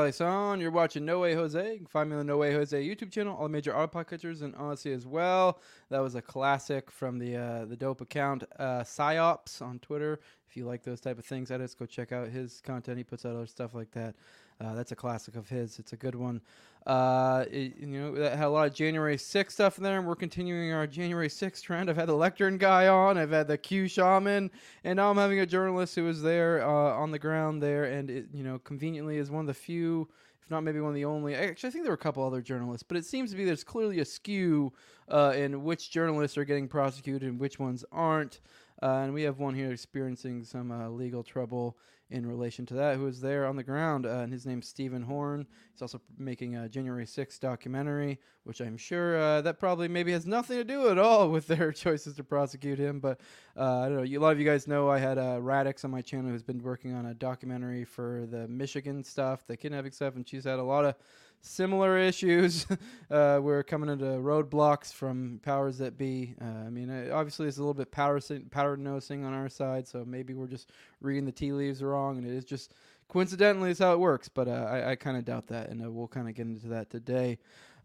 Galison. You're watching No Way Jose. You can find me on the No Way Jose YouTube channel, all the major auto podcatchers and Odysee as well. That was a classic from the uh, the dope account uh, Psyops on Twitter. If you like those type of things, edits, go check out his content. He puts out other stuff like that. Uh, that's a classic of his. It's a good one. Uh, it- you know, that had a lot of January 6th stuff in there, and we're continuing our January 6th trend. I've had the Lectern guy on, I've had the Q Shaman, and now I'm having a journalist who was there uh, on the ground there, and it, you know, conveniently is one of the few, if not maybe one of the only. Actually, I think there were a couple other journalists, but it seems to be there's clearly a skew uh, in which journalists are getting prosecuted and which ones aren't. Uh, and we have one here experiencing some uh, legal trouble in relation to that who is there on the ground. Uh, and his name's Stephen Horn. He's also making a January 6th documentary, which I'm sure uh, that probably maybe has nothing to do at all with their choices to prosecute him. But uh, I don't know. You, a lot of you guys know I had uh, Radix on my channel who's been working on a documentary for the Michigan stuff, the kidnapping stuff, and she's had a lot of similar issues. uh, we're coming into roadblocks from powers that be. Uh, I mean, uh, obviously, it's a little bit powder powder nosing on our side, so maybe we're just reading the tea leaves wrong, and it is just coincidentally is how it works. But uh, I, I kind of doubt that, and uh, we'll kind of get into that today.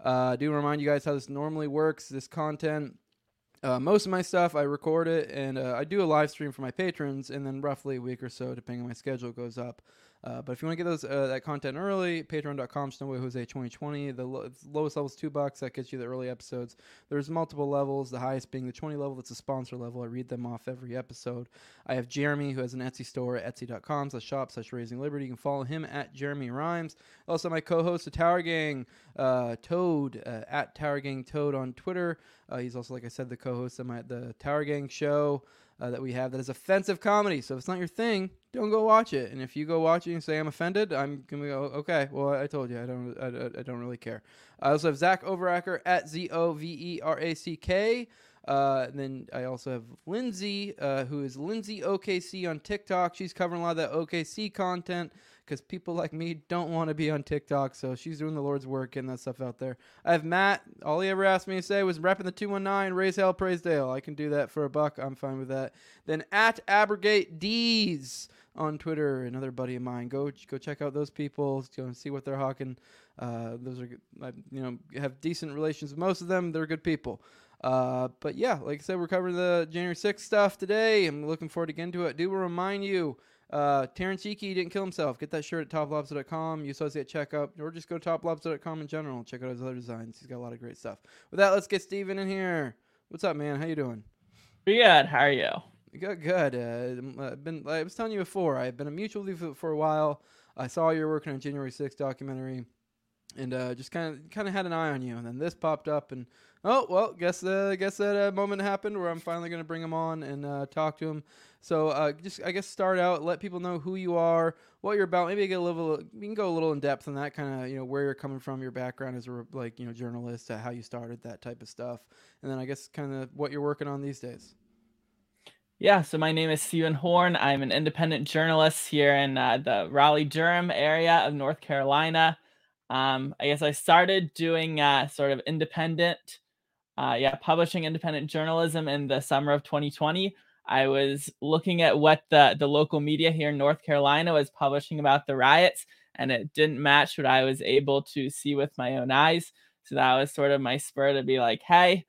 I do remind you guys how this normally works. This content. Uh, most of my stuff, I record it and uh, I do a live stream for my patrons, and then roughly a week or so, depending on my schedule, goes up. Uh, but if you want to get those uh, that content early, patreon.com Jose 2020. The lo- lowest level is two bucks. That gets you the early episodes. There's multiple levels. The highest being the 20 level. That's a sponsor level. I read them off every episode. I have Jeremy who has an Etsy store at etsy.com slash shop slash raising liberty. You can follow him at Jeremy Rhymes. Also, my co-host, the Tower Gang, uh, Toad uh, at Tower Gang Toad on Twitter. Uh, he's also, like I said, the co-host of my the Tower Gang show uh, that we have that is offensive comedy. So if it's not your thing, don't go watch it. And if you go watch it and say I'm offended, I'm gonna go okay. Well, I told you I don't I, I- don't really care. I also have Zach Overacker at Z O V E R A C K. Uh, and then I also have Lindsay, uh, who is Lindsay OKC on TikTok. She's covering a lot of that OKC content because people like me don't want to be on TikTok. So she's doing the Lord's work, getting that stuff out there. I have Matt. All he ever asked me to say was repping the 219, raise hell, praise Dale. I can do that for a buck. I'm fine with that. Then at Abrogate D's on Twitter, another buddy of mine. Go go check out those people. Go and see what they're hawking. Uh, those are I, you know have decent relations with most of them. They're good people. Uh, but yeah, like I said, we're covering the January 6th stuff today. I'm looking forward to getting to it. Do remind you, uh, Terrence didn't kill himself. Get that shirt at toplobsta.com. Use Jose at checkout, or just go to toplobsta.com in general. Check out his other designs. He's got a lot of great stuff. With that, let's get Stephen in here. What's up, man? How you doing? Pretty good. How are you? Good, good. Uh, I've been, I was telling you before, I've been a mutual leave for, for a while. I saw you were working on January 6th documentary. And uh, just kind of kind of had an eye on you. And then this popped up, and oh well, guess uh, guess that uh, moment happened where I'm finally going to bring him on and uh, talk to him. So uh, just I guess start out, let people know who you are, what you're about. Maybe get a little, we can go a little in depth on that kind of you know where you're coming from, your background as a like you know journalist, uh, how you started, that type of stuff, and then I guess kind of what you're working on these days. Yeah, so my name is Stephen Horn. I'm an independent journalist here in uh, the Raleigh Durham area of North Carolina. Um, I guess I started doing uh, sort of independent, uh, yeah, publishing independent journalism in the summer of 2020. I was looking at what the the local media here in North Carolina was publishing about the riots, and it didn't match what I was able to see with my own eyes. So that was sort of my spur to be like, hey,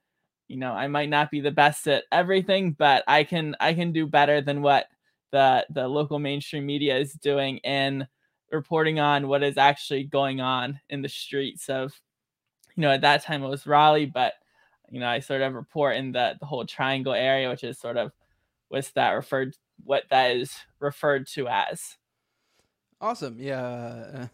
you know i might not be the best at everything but i can i can do better than what the the local mainstream media is doing in reporting on what is actually going on in the streets of you know at that time it was raleigh but you know i sort of report in the the whole triangle area which is sort of what's that referred what that is referred to as awesome yeah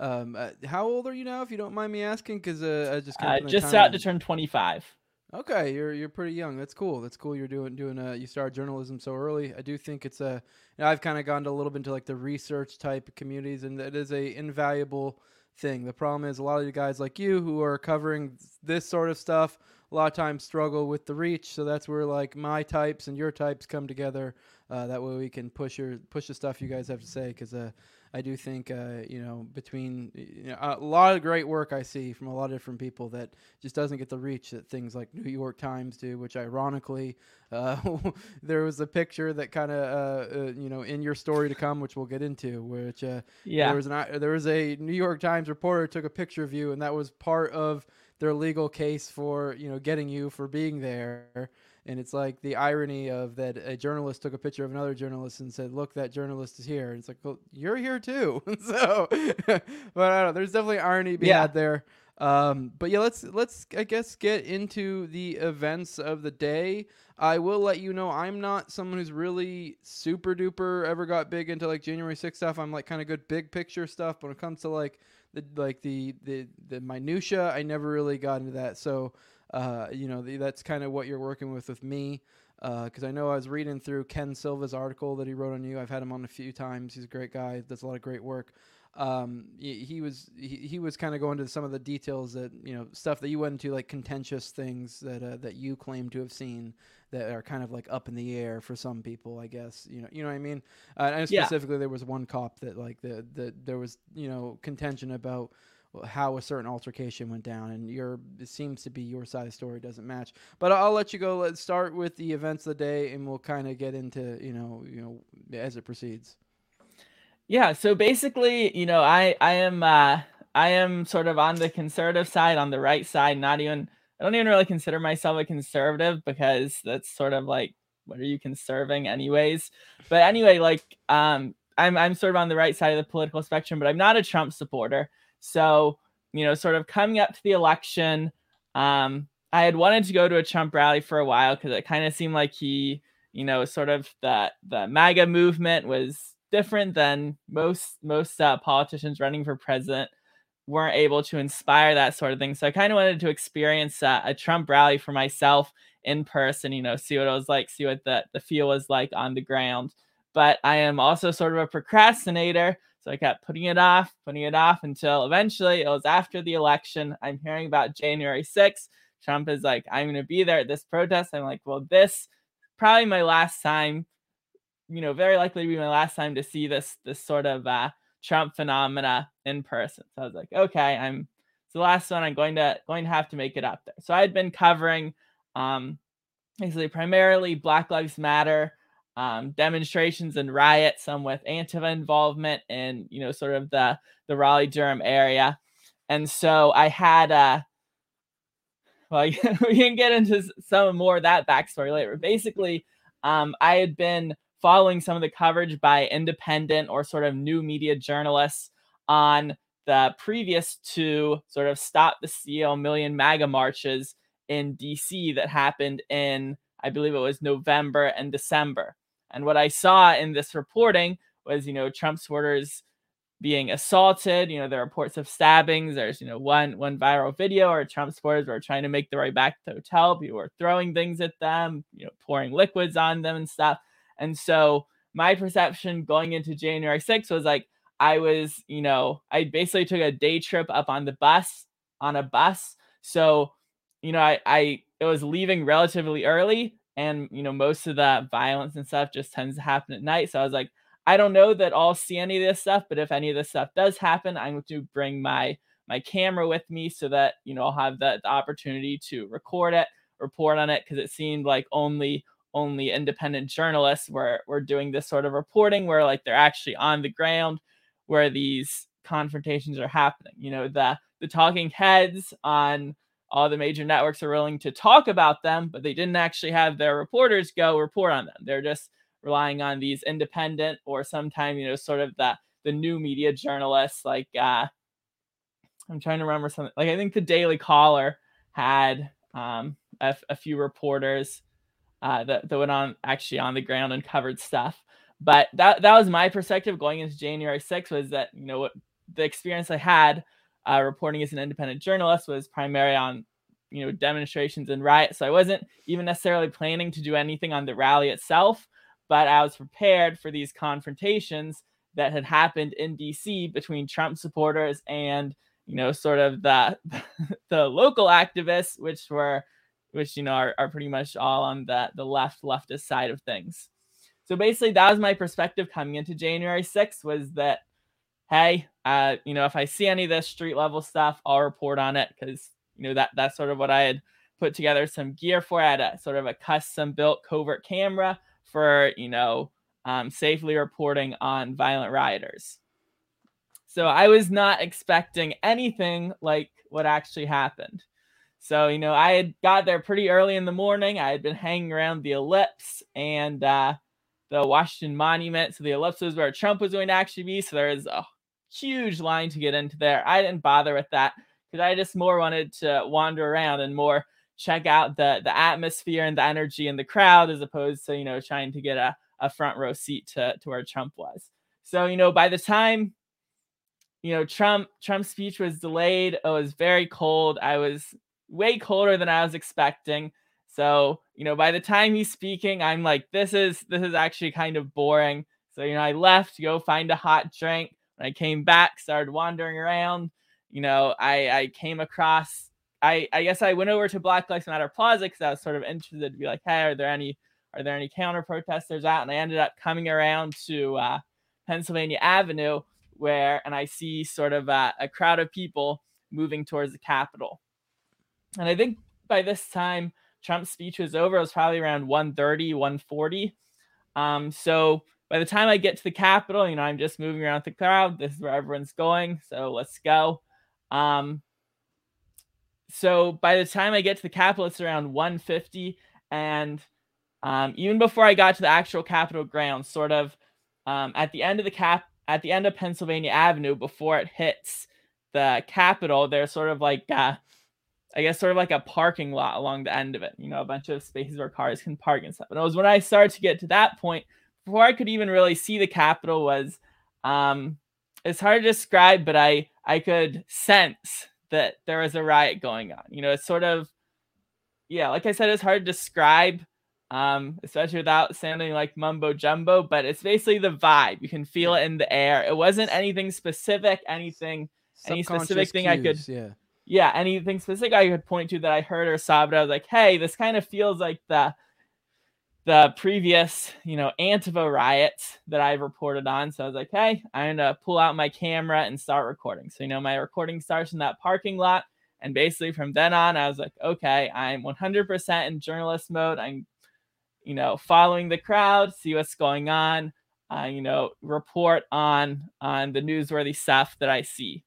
um, uh, how old are you now, if you don't mind me asking? Because uh, I just uh, just about to turn twenty five. Okay, you're you're pretty young. That's cool. That's cool. You're doing doing uh you started journalism so early. I do think it's a you know, I've kind of gone to a little bit into like the research type communities, and it is a invaluable thing. The problem is a lot of you guys like you who are covering this sort of stuff a lot of times struggle with the reach. So that's where like my types and your types come together. Uh, that way we can push your push the stuff you guys have to say because uh, I do think uh, you know between you know, a lot of great work I see from a lot of different people that just doesn't get the reach that things like New York Times do. Which ironically, uh, there was a picture that kind of uh, uh, you know in your story to come, which we'll get into. Which uh, yeah, there was an there was a New York Times reporter took a picture of you, and that was part of their legal case for you know getting you for being there and it's like the irony of that a journalist took a picture of another journalist and said, "Look, that journalist is here." And it's like, "Well, you're here too." so, but I don't know. There's definitely irony being yeah. had there. Um, but yeah, let's let's I guess get into the events of the day. I will let you know I'm not someone who's really super duper ever got big into like January 6th stuff. I'm like kind of good big picture stuff, but when it comes to like the like the the the minutia, I never really got into that. So uh, you know, the, that's kind of what you're working with with me. Because uh, I know I was reading through Ken Silva's article that he wrote on you. I've had him on a few times. He's a great guy. Does a lot of great work. Um, he, he, was he, he was kind of going to some of the details that you know stuff that you went into like contentious things that uh, that you claim to have seen that are kind of like up in the air for some people. I guess you know you know what I mean. Uh, and specifically, yeah. there was one cop that like the the there was you know contention about how a certain altercation went down, and your it seems to be your side of the story doesn't match. But I'll let you go. Let's start with the events of the day, and we'll kind of get into you know you know as it proceeds. Yeah. So basically, you know, I I am uh, I am sort of on the conservative side, on the right side. Not even I don't even really consider myself a conservative because that's sort of like what are you conserving anyways? But anyway, like um, I'm I'm sort of on the right side of the political spectrum, but I'm not a Trump supporter. So, you know, sort of coming up to the election, um, I had wanted to go to a Trump rally for a while because it kind of seemed like he, you know, sort of that the MAGA movement was different than most most uh, politicians running for president weren't able to inspire that sort of thing. So I kind of wanted to experience uh, a Trump rally for myself in person, you know, see what it was like, see what the, the feel was like on the ground. But I am also sort of a procrastinator. So I kept putting it off, putting it off until eventually it was after the election. I'm hearing about January 6th. Trump is like, I'm going to be there at this protest. I'm like, well, this probably my last time, you know, very likely to be my last time to see this this sort of uh, Trump phenomena in person. So I was like, okay, I'm it's the last one. I'm going to going to have to make it up there. So I had been covering um basically primarily Black Lives Matter um, demonstrations and riots, some with Antifa involvement in, you know, sort of the the Raleigh Durham area. And so I had uh well, we can get into some more of that backstory later. Basically, um, I had been following some of the coverage by independent or sort of new media journalists on the previous two sort of stop the steal million MAGA marches in DC that happened in, I believe it was November and December. And what I saw in this reporting was, you know, Trump supporters being assaulted. You know, there are reports of stabbings. There's, you know, one one viral video or Trump supporters were trying to make their way back to the hotel. People were throwing things at them, you know, pouring liquids on them and stuff. And so my perception going into January 6th was like I was, you know, I basically took a day trip up on the bus on a bus. So, you know, I I it was leaving relatively early and you know most of that violence and stuff just tends to happen at night. So I was like I don't know that I'll see any of this stuff, but if any of this stuff does happen, I'm going to bring my my camera with me so that you know I'll have the, the opportunity to record it, report on it, because it seemed like only only independent journalists were were doing this sort of reporting where like they're actually on the ground where these confrontations are happening. You know, the the talking heads on all the major networks are willing to talk about them, but they didn't actually have their reporters go report on them. They're just relying on these independent or sometimes you know sort of the the new media journalists like uh i'm trying to remember something like i think the daily caller had um a, few reporters uh that, that went on actually on the ground and covered stuff but that that was my perspective going into january 6th was that you know what the experience i had uh, reporting as an independent journalist was primarily on you know demonstrations and riots so i wasn't even necessarily planning to do anything on the rally itself but I was prepared for these confrontations that had happened in DC between Trump supporters and you know sort of the the local activists which were which you know are, are pretty much all on the the left leftist side of things. So basically that was my perspective coming into january 6th was that hey uh you know if i see any of this street level stuff i'll report on it because you know that that's sort of what i had put together some gear for I had a sort of a custom built covert camera for you know um, safely reporting on violent rioters. So I was not expecting anything like what actually happened. So you know I had got there pretty early in the morning. I had been hanging around the ellipse and uh, the Washington Monument. So the ellipse was where Trump was going to actually be. So there was a huge line to get into there. I didn't bother with that because I just more wanted to wander around and more check out the the atmosphere and the energy in the crowd as opposed to you know trying to get a, a front row seat to, to where Trump was. So you know by the time you know Trump Trump's speech was delayed, it was very cold. I was way colder than I was expecting. So you know by the time he's speaking, I'm like this is this is actually kind of boring. So you know I left to go find a hot drink. I came back, started wandering around. You know I I came across I I guess I went over to Black Lives Matter Plaza because I was sort of interested to be like, hey, are there any are there any counter protesters out? And I ended up coming around to uh, Pennsylvania Avenue where, and I see sort of uh, a crowd of people moving towards the Capitol. And I think by this time Trump's speech was over. It was probably around 130, 140. Um, so by the time I get to the Capitol, you know, I'm just moving around the crowd. This is where everyone's going. So let's go. Um, so by the time I get to the Capitol, it's around 150. And um, even before I got to the actual Capitol grounds, sort of um, at the end of the cap at the end of Pennsylvania Avenue, before it hits the Capitol, there's sort of like uh, I guess sort of like a parking lot along the end of it. You know, a bunch of spaces where cars can park and stuff. And it was when I started to get to that point, before I could even really see the Capitol, was um, it's hard to describe, but I I could sense that there was a riot going on. You know, it's sort of, yeah, like I said, it's hard to describe, um, especially without sounding like mumbo jumbo, but it's basically the vibe. You can feel it in the air. It wasn't anything specific, anything, any specific thing I could, yeah. yeah, anything specific I could point to that I heard or saw, but I was like, hey, this kind of feels like the, the previous, you know, Antifa riots that I've reported on. So I was like, hey, I'm gonna pull out my camera and start recording. So you know, my recording starts in that parking lot, and basically from then on, I was like, okay, I'm 100% in journalist mode. I'm, you know, following the crowd, see what's going on. Uh, you know, report on on the newsworthy stuff that I see.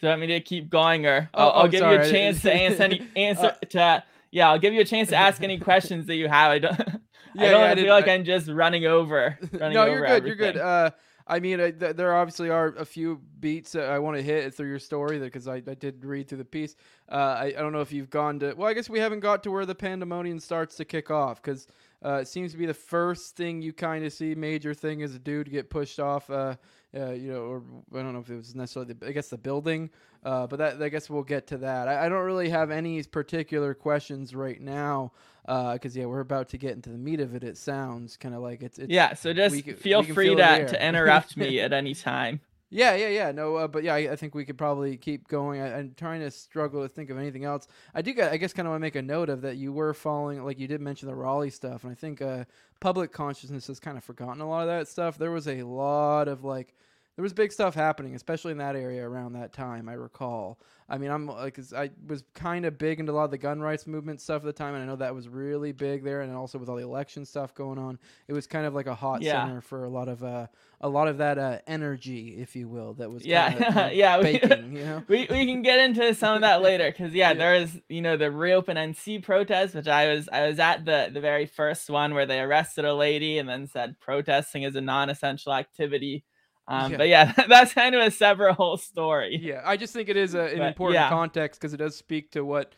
So I mean to keep going, or Oh, I'll, I'll oh, give sorry. you a chance to answer any answer to yeah, I'll give you a chance to ask any questions that you have. I don't. yeah, I don't yeah, I feel like I- I'm just running over. Running no, you're good. You're good. Uh, I mean, I, th- there obviously are a few beats that I want to hit through your story because I, I did read through the piece. Uh, I, I don't know if you've gone to. Well, I guess we haven't got to where the pandemonium starts to kick off because uh, it seems to be the first thing you kind of see. Major thing is a dude get pushed off. Uh, uh, you know, or I don't know if it was necessarily, the, I guess the building, uh, but that I guess we'll get to that. I, I don't really have any particular questions right now because uh, yeah, we're about to get into the meat of it. It sounds kind of like it's, it's, yeah. So just can, feel free feel to, to interrupt me at any time. Yeah, yeah, yeah. No, uh, but yeah, I, I, think we could probably keep going. I, am trying to struggle to think of anything else. I do, I guess, kind of want to make a note of that. You were following, like you did mention the Raleigh stuff, and I think uh, public consciousness has kind of forgotten a lot of that stuff. There was a lot of like there was big stuff happening, especially in that area around that time. I recall. I mean, I'm like, I was kind of big into a lot of the gun rights movement stuff at the time, and I know that was really big there, and also with all the election stuff going on, it was kind of like a hot yeah. center for a lot of uh, a lot of that uh, energy, if you will, that was yeah, kind of, yeah, baking, we, you know? we we can get into some of that later because yeah, yeah, there is you know the reopen NC protest, which I was I was at the the very first one where they arrested a lady and then said protesting is a non-essential activity um, yeah. But yeah, that's kind of a separate whole story. Yeah, I just think it is a, an but, important yeah. context because it does speak to what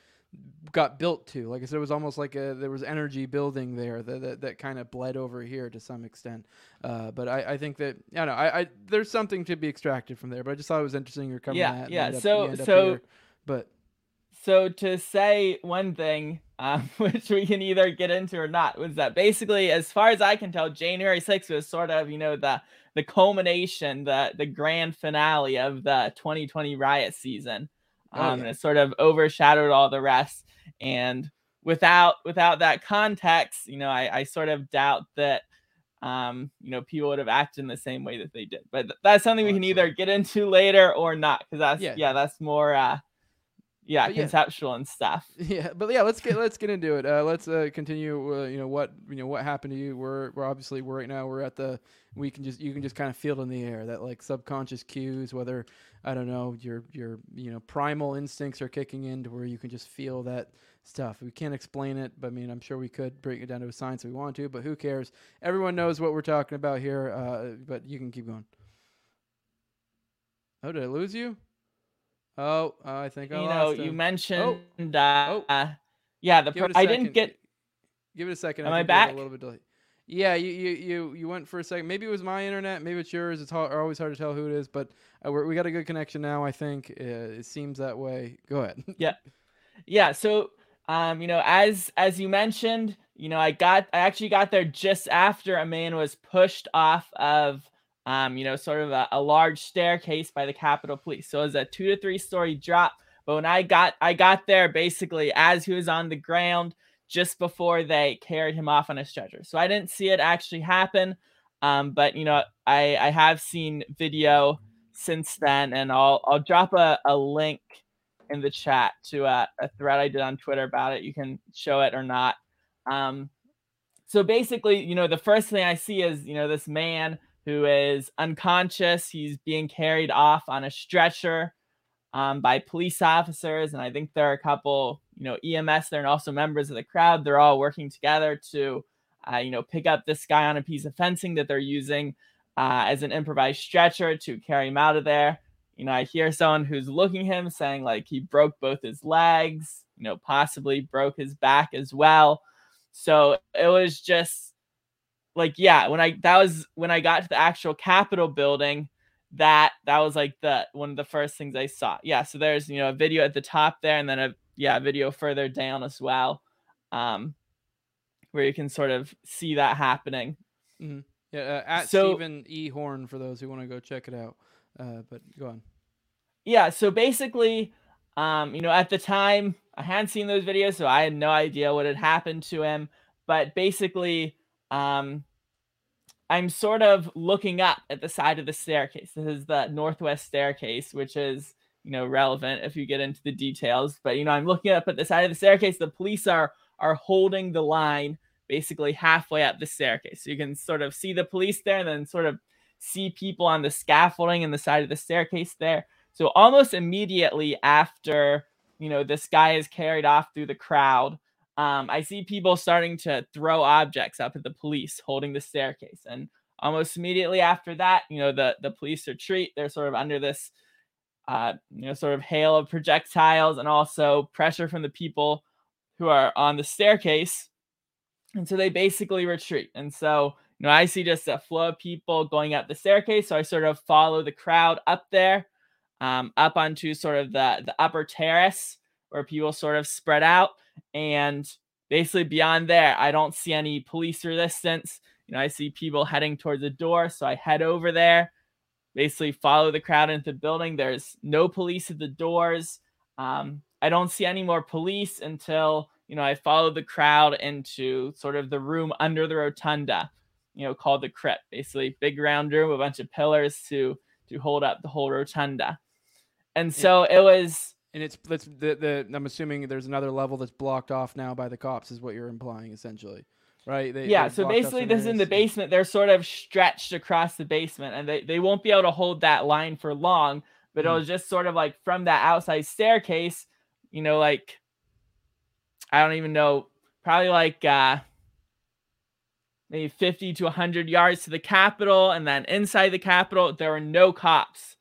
got built to. Like I said, it was almost like a, there was energy building there that that, that kind of bled over here to some extent. Uh, but I, I think that I don't know. I, I there's something to be extracted from there. But I just thought it was interesting. You're coming. Yeah, at yeah. So so. Here. But so to say one thing, um, which we can either get into or not, was that basically, as far as I can tell, January 6th was sort of, you know, the the culmination, the the grand finale of the 2020 riot season. Oh, um, oh, yeah. It sort of overshadowed all the rest, and without without that context, you know, I, I sort of doubt that um, you know, people would have acted in the same way that they did. But that's something we can either get into later or not, because that's yeah. yeah, that's more uh yeah, but conceptual yeah. and stuff. Yeah, but yeah, let's get let's get into it. Uh, let's uh, continue. Uh, you know what you know what happened to you. We're we're obviously we're right now we're at the we can just you can just kind of feel it in the air that like subconscious cues whether I don't know your your you know primal instincts are kicking in to where you can just feel that stuff. We can't explain it, but I mean I'm sure we could break it down to a science if we want to, but who cares? Everyone knows what we're talking about here. Uh, but you can keep going. Oh, did I lose you? Oh, I think I you know him. you mentioned oh. Uh, oh. yeah the pro- I didn't get give it a second am I, I back a little bit delay. yeah you, you you you went for a second maybe it was my internet maybe it's yours it's hard, always hard to tell who it is but uh, we got a good connection now I think uh, it seems that way go ahead yeah yeah so um you know as as you mentioned you know I got I actually got there just after a man was pushed off of um, you know, sort of a, a large staircase by the Capitol Police. So it was a two to three story drop. But when I got I got there basically as he was on the ground just before they carried him off on a stretcher. So I didn't see it actually happen. Um, but you know, I, I have seen video since then, and I'll I'll drop a, a link in the chat to a, a thread I did on Twitter about it. You can show it or not. Um, so basically, you know, the first thing I see is you know this man who is unconscious. He's being carried off on a stretcher um, by police officers, and I think there are a couple, you know, EMS there and also members of the crowd. They're all working together to, uh, you know, pick up this guy on a piece of fencing that they're using uh, as an improvised stretcher to carry him out of there. You know, I hear someone who's looking him saying like he broke both his legs, you know, possibly broke his back as well. So it was just like yeah when i that was when i got to the actual capitol building that that was like the one of the first things i saw. Yeah so there's you know a video at the top there and then a yeah video further down as well um where you can sort of see that happening. Mm-hmm. yeah uh, at so, stephen e. Horn for those who want to go check it out uh but go on. Yeah so basically um you know at the time i hadn't seen those videos so i had no idea what had happened to him but basically um I'm sort of looking up at the side of the staircase. This is the northwest staircase, which is, you know, relevant if you get into the details. But you know, I'm looking up at the side of the staircase. The police are are holding the line basically halfway up the staircase. So you can sort of see the police there and then sort of see people on the scaffolding and the side of the staircase there. So almost immediately after, you know, this guy is carried off through the crowd, um, I see people starting to throw objects up at the police holding the staircase. And almost immediately after that, you know, the the police retreat. They're sort of under this, uh, you know, sort of hail of projectiles and also pressure from the people who are on the staircase, and so they basically retreat. And so, you know, I see just a flow of people going up the staircase. So I sort of follow the crowd up there, um, up onto sort of the the upper terrace where people sort of spread out, and basically beyond there, I don't see any police resistance you know, I see people heading towards the door, so I head over there, basically follow the crowd into the building. There's no police at the doors. Um, I don't see any more police until you know I follow the crowd into sort of the room under the rotunda, you know, called the crypt. Basically, big round room, a bunch of pillars to to hold up the whole rotunda. And so it was. And it's that's the the I'm assuming there's another level that's blocked off now by the cops, is what you're implying essentially right? They, yeah. So basically, this is in the basement. They're sort of stretched across the basement, and they they won't be able to hold that line for long. But mm. it was just sort of like from that outside staircase, you know, like I don't even know, probably like uh maybe 50 to 100 yards to the Capitol, and then inside the Capitol, there were no cops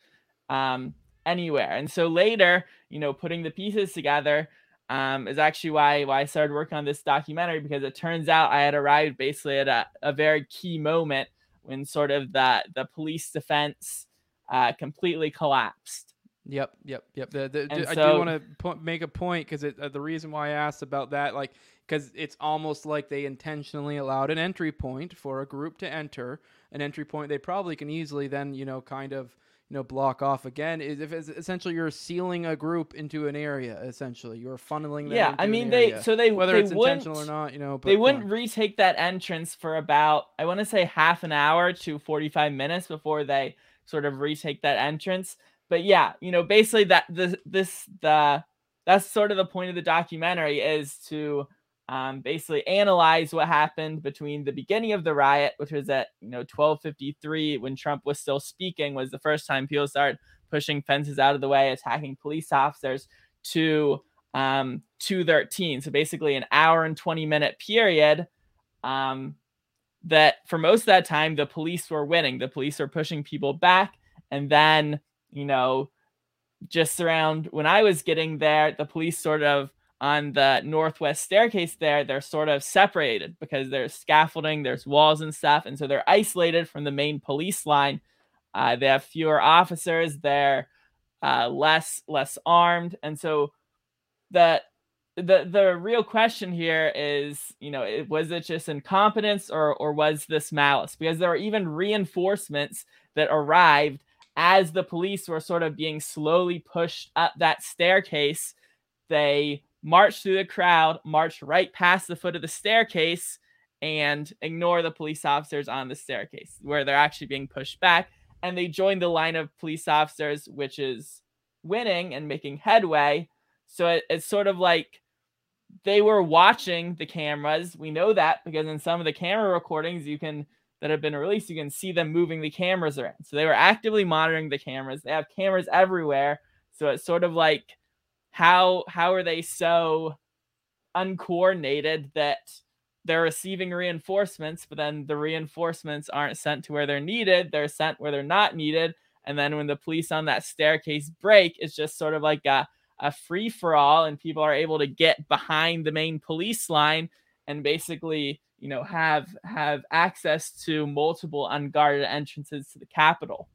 um, anywhere. And so later, you know, putting the pieces together, um, is actually why why I started working on this documentary because it turns out I had arrived basically at a, a very key moment when sort of the the police defense uh, completely collapsed. Yep, yep, yep. The, the, I so, do want to po- make a point because uh, the reason why I asked about that, like, because it's almost like they intentionally allowed an entry point for a group to enter, an entry point they probably can easily then, you know, kind of you know block off again is if it's essentially you're sealing a group into an area essentially. You're funneling them yeah i mean they so they whether they it's intentional or not you know they wouldn't retake that entrance for about i want to say half an hour to 45 minutes before they sort of retake that entrance. But yeah you know basically that the this the that's sort of the point of the documentary is to um, basically analyze what happened between the beginning of the riot, which was at you know 12:53 when Trump was still speaking, was the first time people started pushing fences out of the way, attacking police officers, to um, 2:13. So basically, an hour and 20 minute period. Um, that for most of that time, the police were winning. The police were pushing people back, and then you know, just around when I was getting there, the police sort of on the northwest staircase there, they're sort of separated because there's scaffolding, there's walls and stuff. And so they're isolated from the main police line. Uh, they have fewer officers, they're uh, less less armed. And so the the the real question here is, you know, it, was it just incompetence or or was this malice? Because there were even reinforcements that arrived as the police were sort of being slowly pushed up that staircase. They march through the crowd, march right past the foot of the staircase, and ignore the police officers on the staircase where they're actually being pushed back. And they join the line of police officers, which is winning and making headway. So it, it's sort of like they were watching the cameras. We know that because in some of the camera recordings you can that have been released, you can see them moving the cameras around. So they were actively monitoring the cameras. They have cameras everywhere. So it's sort of like how how are they so uncoordinated that they're receiving reinforcements, but then the reinforcements aren't sent to where they're needed. They're sent where they're not needed. And then when the police on that staircase break, it's just sort of like a, a free for all, and people are able to get behind the main police line and basically, you know, have have access to multiple unguarded entrances to the Capitol.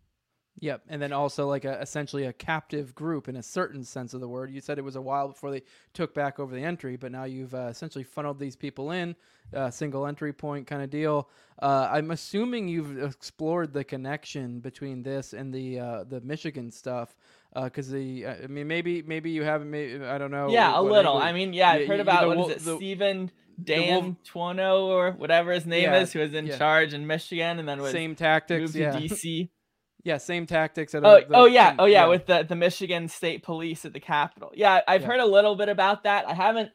Yep, and then also like a essentially a captive group in a certain sense of the word. You said it was a while before they took back over the entry, but now you've uh, essentially funneled these people in, uh, single entry point kind of deal. Uh, I'm assuming you've explored the connection between this and the uh, the Michigan stuff, because uh, the I mean maybe maybe you haven't maybe, I don't know. Yeah, a little. I mean, yeah, I've heard about the, what is it, the, Stephen Dan Tuono or whatever his name yeah, is, who was in yeah. charge in Michigan and then was same tactics, yeah. DC. Yeah, same tactics. At oh, the, oh yeah, oh yeah, yeah, with the, the Michigan State Police at the Capitol. Yeah, I've yeah. heard a little bit about that. I haven't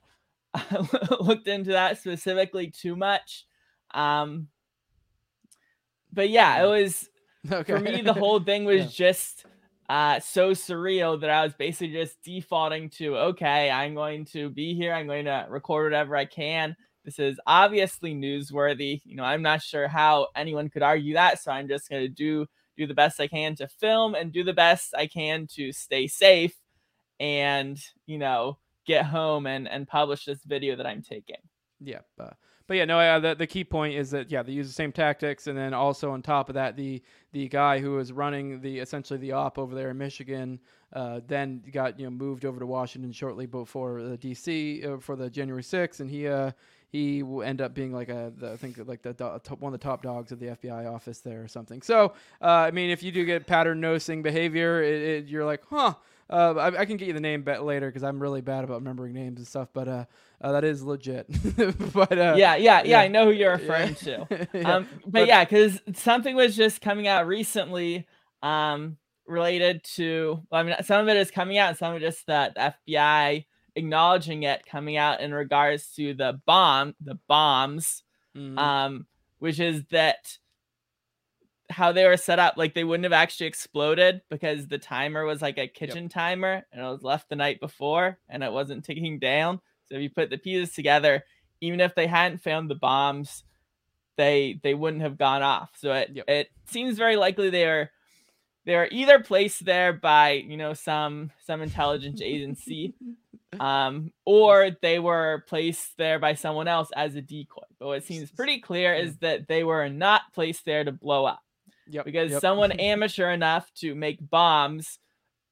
looked into that specifically too much. Um, but yeah, it was okay. for me. The whole thing was yeah. just uh, so surreal that I was basically just defaulting to okay, I'm going to be here. I'm going to record whatever I can. This is obviously newsworthy. You know, I'm not sure how anyone could argue that, so I'm just going to do do the best I can to film and do the best I can to stay safe and, you know, get home and and publish this video that I'm taking. Yeah, uh, but yeah, no. The the key point is that yeah, they use the same tactics, and then also on top of that, the the guy who was running the essentially the op over there in Michigan, uh, then got you know moved over to Washington shortly before the DC uh, for the January 6th, and he uh he will end up being like a the, I think like the do- one of the top dogs of the FBI office there or something. So uh, I mean, if you do get pattern nosing behavior, it, it, you're like, huh. Uh, I, I, can get you the name bet later because I'm really bad about remembering names and stuff. But uh, uh that is legit. but uh, yeah, yeah, yeah, yeah, I know who you're referring yeah. to. yeah. Um, but, but yeah, because something was just coming out recently. Um, related to well, I mean some of it is coming out and some of it just that the FBI acknowledging it coming out in regards to the bomb the bombs mm-hmm. um which is that how they were set up like they wouldn't have actually exploded because the timer was like a kitchen yep. timer and it was left the night before and it wasn't ticking down so if you put the pieces together even if they hadn't found the bombs they they wouldn't have gone off so it yep. it seems very likely they are they're either placed there by you know some some intelligence agency um or they were placed there by someone else as a decoy but what seems pretty clear is that they were not placed there to blow up yep, because yep. someone amateur enough to make bombs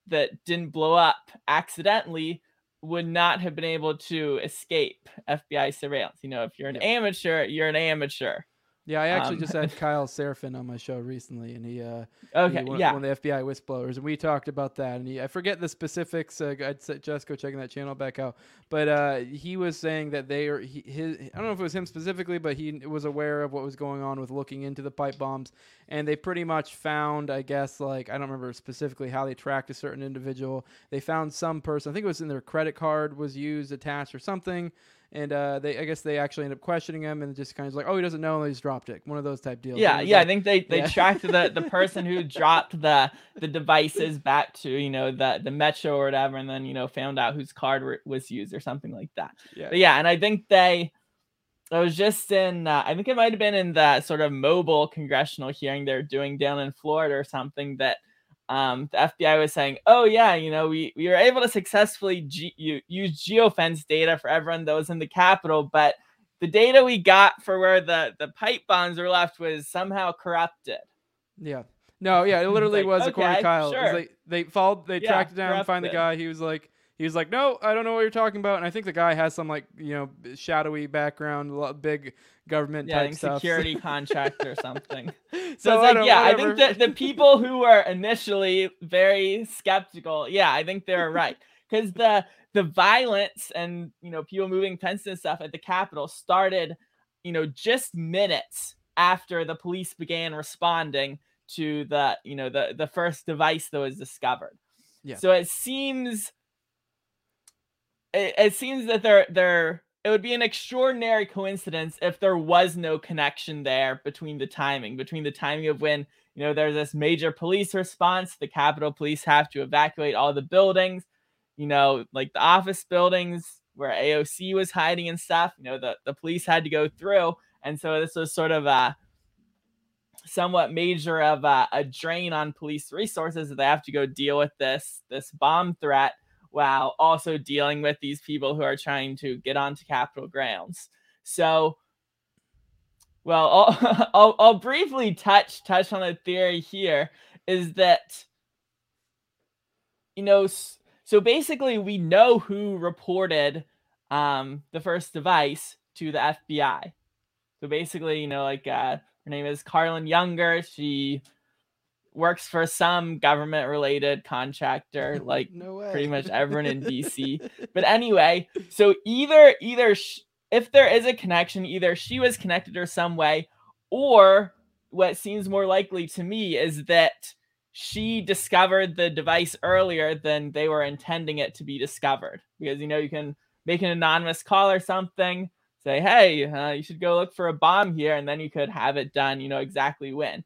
that didn't blow up accidentally would not have been able to escape FBI surveillance. You know, if you're an yep. amateur, you're an amateur. Yeah, I actually um, just had Kyle Seraphin on my show recently, and he uh okay he, one, yeah one of the FBI whistleblowers, and we talked about that. And he, I forget the specifics. Uh, I'd just go checking that channel back out. But uh, he was saying that they are he, his. I don't know if it was him specifically, but he was aware of what was going on with looking into the pipe bombs, and they pretty much found, I guess, like I don't remember specifically how they tracked a certain individual. They found some person. I think it was in their credit card was used attached or something and uh, they I guess they actually end up questioning him and just kind of like, oh, he doesn't know, and he's dropped it. One of those type deals. Yeah, yeah. Like, I think they they yeah. tracked the the person who dropped the the devices back to you know the the metro or whatever, and then you know found out whose card was used or something like that. Yeah, but yeah, and I think they. I was just in, uh, I think it might have been in that sort of mobile congressional hearing they're doing down in Florida or something that um, the FBI was saying, "Oh yeah, you know, we we were able to successfully G- use geofence data for everyone that was in the Capitol, but the data we got for where the the pipe bombs were left was somehow corrupted." Yeah. No, yeah, it literally like, was okay, according to Kyle. Sure. Like they followed, they yeah, tracked it down, corrupted. find the guy. He was like, he was like, "No, I don't know what you're talking about." And I think the guy has some like you know shadowy background, big government yeah, type stuff. security contract or something. So, so it's like, yeah, whatever. I think that the people who were initially very skeptical, yeah, I think they're right because the the violence and you know people moving fences and stuff at the Capitol started, you know, just minutes after the police began responding to the you know the the first device that was discovered. Yeah. So it seems it, it seems that they're they're it would be an extraordinary coincidence if there was no connection there between the timing between the timing of when you know there's this major police response the capitol police have to evacuate all the buildings you know like the office buildings where aoc was hiding and stuff you know the, the police had to go through and so this was sort of a somewhat major of a, a drain on police resources that they have to go deal with this this bomb threat while also dealing with these people who are trying to get onto Capitol grounds. So, well, I'll, I'll, I'll briefly touch touch on a theory here is that you know so basically we know who reported um, the first device to the FBI. So basically, you know, like uh, her name is Karlin Younger. She works for some government related contractor like no pretty much everyone in DC. but anyway, so either either sh- if there is a connection, either she was connected or some way, or what seems more likely to me is that she discovered the device earlier than they were intending it to be discovered. Because you know you can make an anonymous call or something, say, "Hey, uh, you should go look for a bomb here," and then you could have it done. You know exactly when.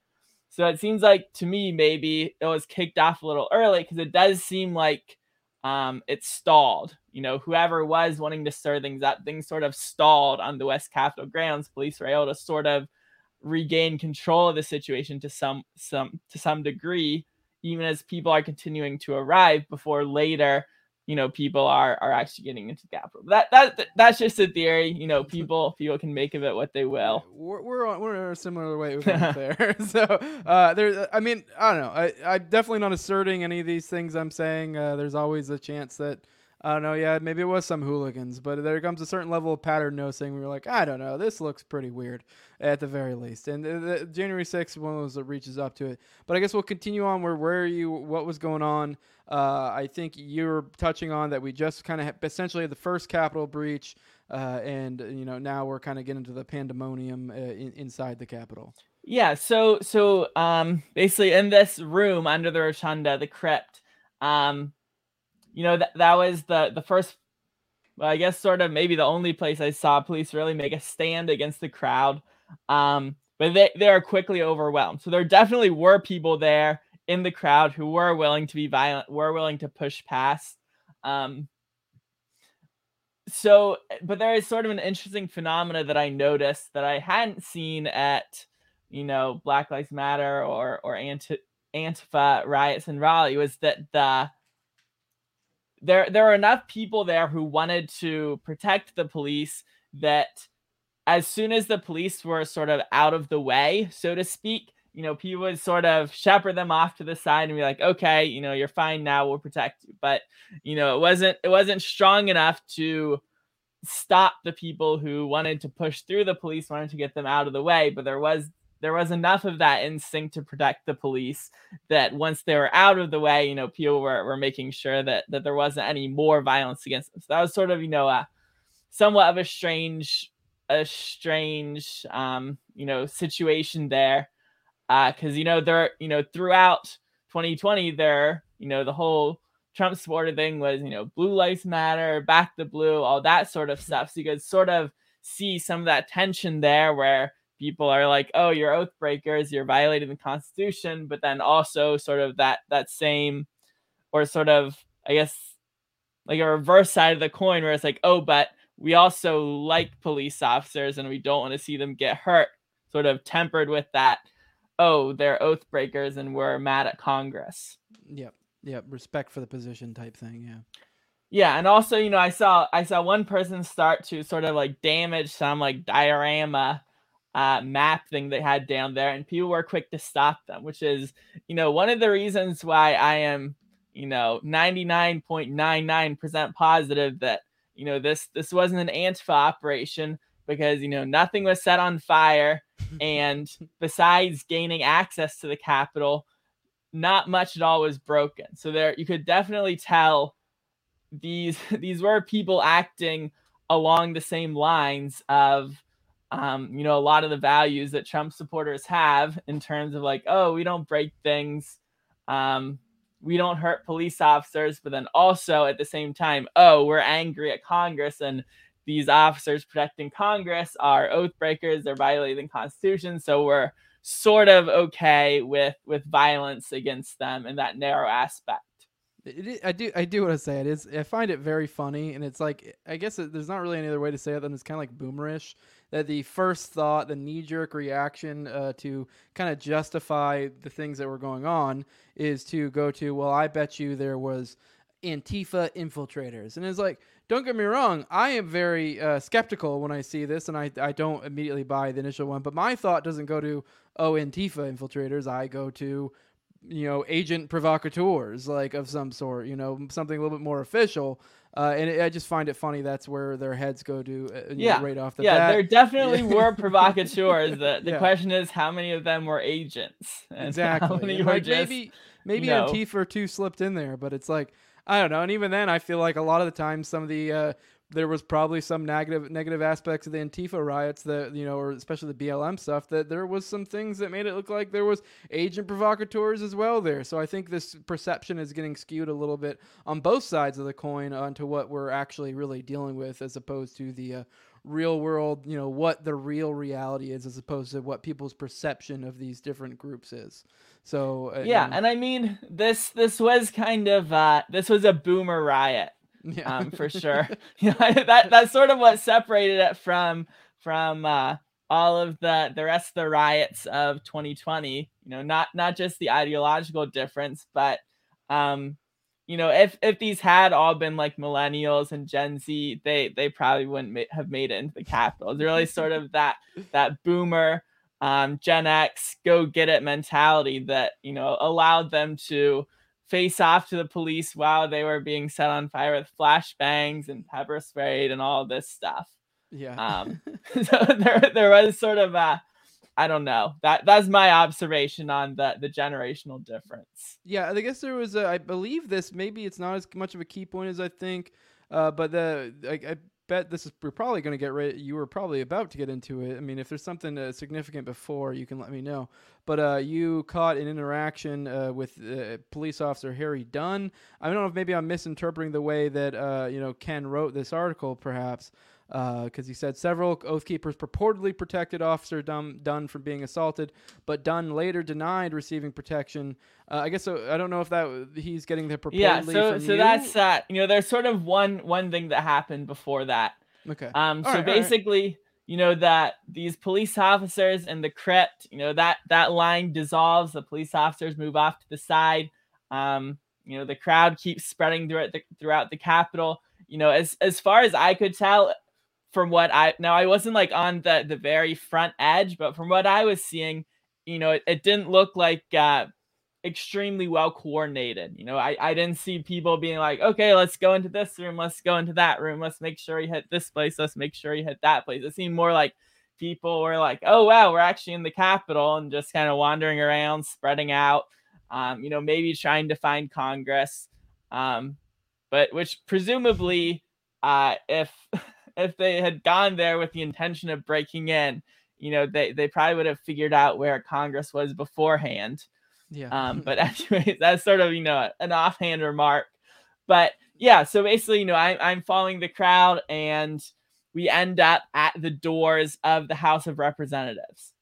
So it seems like to me maybe it was kicked off a little early because it does seem like um, it stalled you know, whoever was wanting to stir things up, things sort of stalled on the West Capitol grounds. Police were able to sort of regain control of the situation to some some to some degree, even as people are continuing to arrive before later you know people are are actually getting into the Capitol. That that that's just a theory. You know, people people can make of it what they will. We're we're on, we're in a similar way there. so uh, there, I mean, I don't know. I I'm definitely not asserting any of these things I'm saying. Uh, there's always a chance that I don't know. Yeah, maybe it was some hooligans, but there comes a certain level of pattern nosing where you're like, I don't know, this looks pretty weird at the very least. And the, the January 6th one those that reaches up to it. But I guess we'll continue on. Where where you? What was going on? Uh, I think you're touching on that we just kind of essentially the first Capitol breach, uh, and you know now we're kind of getting into the pandemonium uh, in, inside the Capitol. Yeah. So so um, basically in this room under the rotunda, the crypt. Um, you know that that was the the first well, I guess sort of maybe the only place I saw police really make a stand against the crowd. Um, but they, they are quickly overwhelmed. So there definitely were people there in the crowd who were willing to be violent, were willing to push past. Um, so, but there is sort of an interesting phenomena that I noticed that I hadn't seen at, you know, Black Lives Matter or or Anti- Antifa riots in Raleigh was that the there there are enough people there who wanted to protect the police that as soon as the police were sort of out of the way, so to speak, you know, people would sort of shepherd them off to the side and be like, okay, you know, you're fine now, we'll protect you. But, you know, it wasn't it wasn't strong enough to stop the people who wanted to push through the police, wanted to get them out of the way. But there was there was enough of that instinct to protect the police that once they were out of the way, you know, people were, were making sure that that there wasn't any more violence against them. So that was sort of, you know, a somewhat of a strange, a strange, um, you know, situation there, because uh, you know there, you know, throughout 2020, there, you know, the whole Trump supporter thing was, you know, Blue Lives Matter, Back the Blue, all that sort of stuff. So you could sort of see some of that tension there where people are like, "Oh, you're oath breakers, you're violating the Constitution," but then also sort of that that same, or sort of, I guess, like a reverse side of the coin where it's like, "Oh, but we also like police officers and we don't want to see them get hurt." Sort of tempered with that, "Oh, they're oath breakers and we're mad at Congress." Yep, yep, respect for the position type thing. Yeah. Yeah, and also, you know, I saw I saw one person start to sort of like damage some like diorama uh, map thing they had down there, and people were quick to stop them, which is, you know, one of the reasons why I am, you know, 99.99% positive that, you know, this this wasn't an Antifa operation because, you know, nothing was set on fire. and besides gaining access to the Capitol, not much at all was broken. So there you could definitely tell these these were people acting along the same lines of um, you know, a lot of the values that Trump supporters have in terms of like, oh, we don't break things, um, we don't hurt police officers, but then also at the same time, oh, we're angry at Congress and these officers protecting Congress are oath breakers, they're violating the Constitution, so we're sort of okay with with violence against them in that narrow aspect. It, I do I do want to say it is I find it very funny and it's like I guess it, there's not really any other way to say it than it's kind of like boomerish that the first thought, the knee jerk reaction uh, to kind of justify the things that were going on is to go to, well, I bet you there was Antifa infiltrators. And it's like, don't get me wrong, I am very uh, skeptical when I see this, and I, I don't immediately buy the initial one. But my thought doesn't go to, oh, Antifa infiltrators. I go to, you know, agent provocateurs, like of some sort, you know, something a little bit more official. Uh, and it, I just find it funny that's where their heads go to, uh, yeah, know, right off the yeah, bat. Yeah, there definitely were provocateurs. The, the yeah. question is, how many of them were agents? exactly. Like just, maybe maybe know, Antifa or two slipped in there, but it's like I don't know. And even then, I feel like a lot of the time, some of the uh, there was probably some negative negative aspects of the Antifa riots that you know, or especially the BLM stuff. That there was some things that made it look like there was agent provocateurs as well there. So I think this perception is getting skewed a little bit on both sides of the coin onto what we're actually really dealing with, as opposed to the uh, real world. You know what the real reality is, as opposed to what people's perception of these different groups is. So uh, yeah, you know. and I mean this this was kind of uh, this was a boomer riot Yeah. um, for sure. You know, that that's sort of what separated it from from uh, all of the the rest of the riots of 2020. You know, not not just the ideological difference, but um, you know, if if these had all been like millennials and Gen Z, they they probably wouldn't ma- have made it into the Capitol. It's really sort of that that boomer um, Gen X go get it mentality that you know allowed them to face off to the police while they were being set on fire with flashbangs and pepper sprayed and all this stuff. yeah. Um, so there there was sort of a I don't know that that's my observation on the the generational difference. Yeah, I guess there was. A, I believe this. Maybe it's not as much of a key point as I think, uh, but the I, I bet this is. We're probably going to get right. You were probably about to get into it. I mean, if there's something uh, significant before, you can let me know. But uh, you caught an interaction uh, with uh, police officer Harry Dunn. I don't know if maybe I'm misinterpreting the way that uh, you know Ken wrote this article, perhaps because he said several Oath Keepers purportedly protected Officer Dunn, Dunn from being assaulted, but Dunn later denied receiving protection. Uh, I guess so. I don't know if that he's getting the purportedly Yeah, so so you? that's that. you know there's sort of one one thing that happened before that. okay. Um, so All right, all right. basically, you know that these police officers and the crypt, you know that that line dissolves. The police officers move off to the side. Um, you know the crowd keeps spreading throughout the throughout the Capitol. You know, as as far as I could tell, from what I now I wasn't like on the the very front edge, but from what I was seeing, you know, it, it didn't look like uh, extremely well coordinated. You know, I, I didn't see people being like, okay, let's go into this room, let's go into that room, let's make sure you hit this place, let's make sure you hit that place. It seemed more like people were like, oh wow, we're actually in the Capitol and just kind of wandering around, spreading out. Um, you know, maybe trying to find Congress. Um, but which presumably, uh, if if they had gone there with the intention of breaking in, you know, they they probably would have figured out where Congress was beforehand. yeah. Um, but anyway, that's sort of you know an offhand remark. But yeah, so basically, you know, I, I'm following the crowd, and we end up at the doors of the House of Representatives.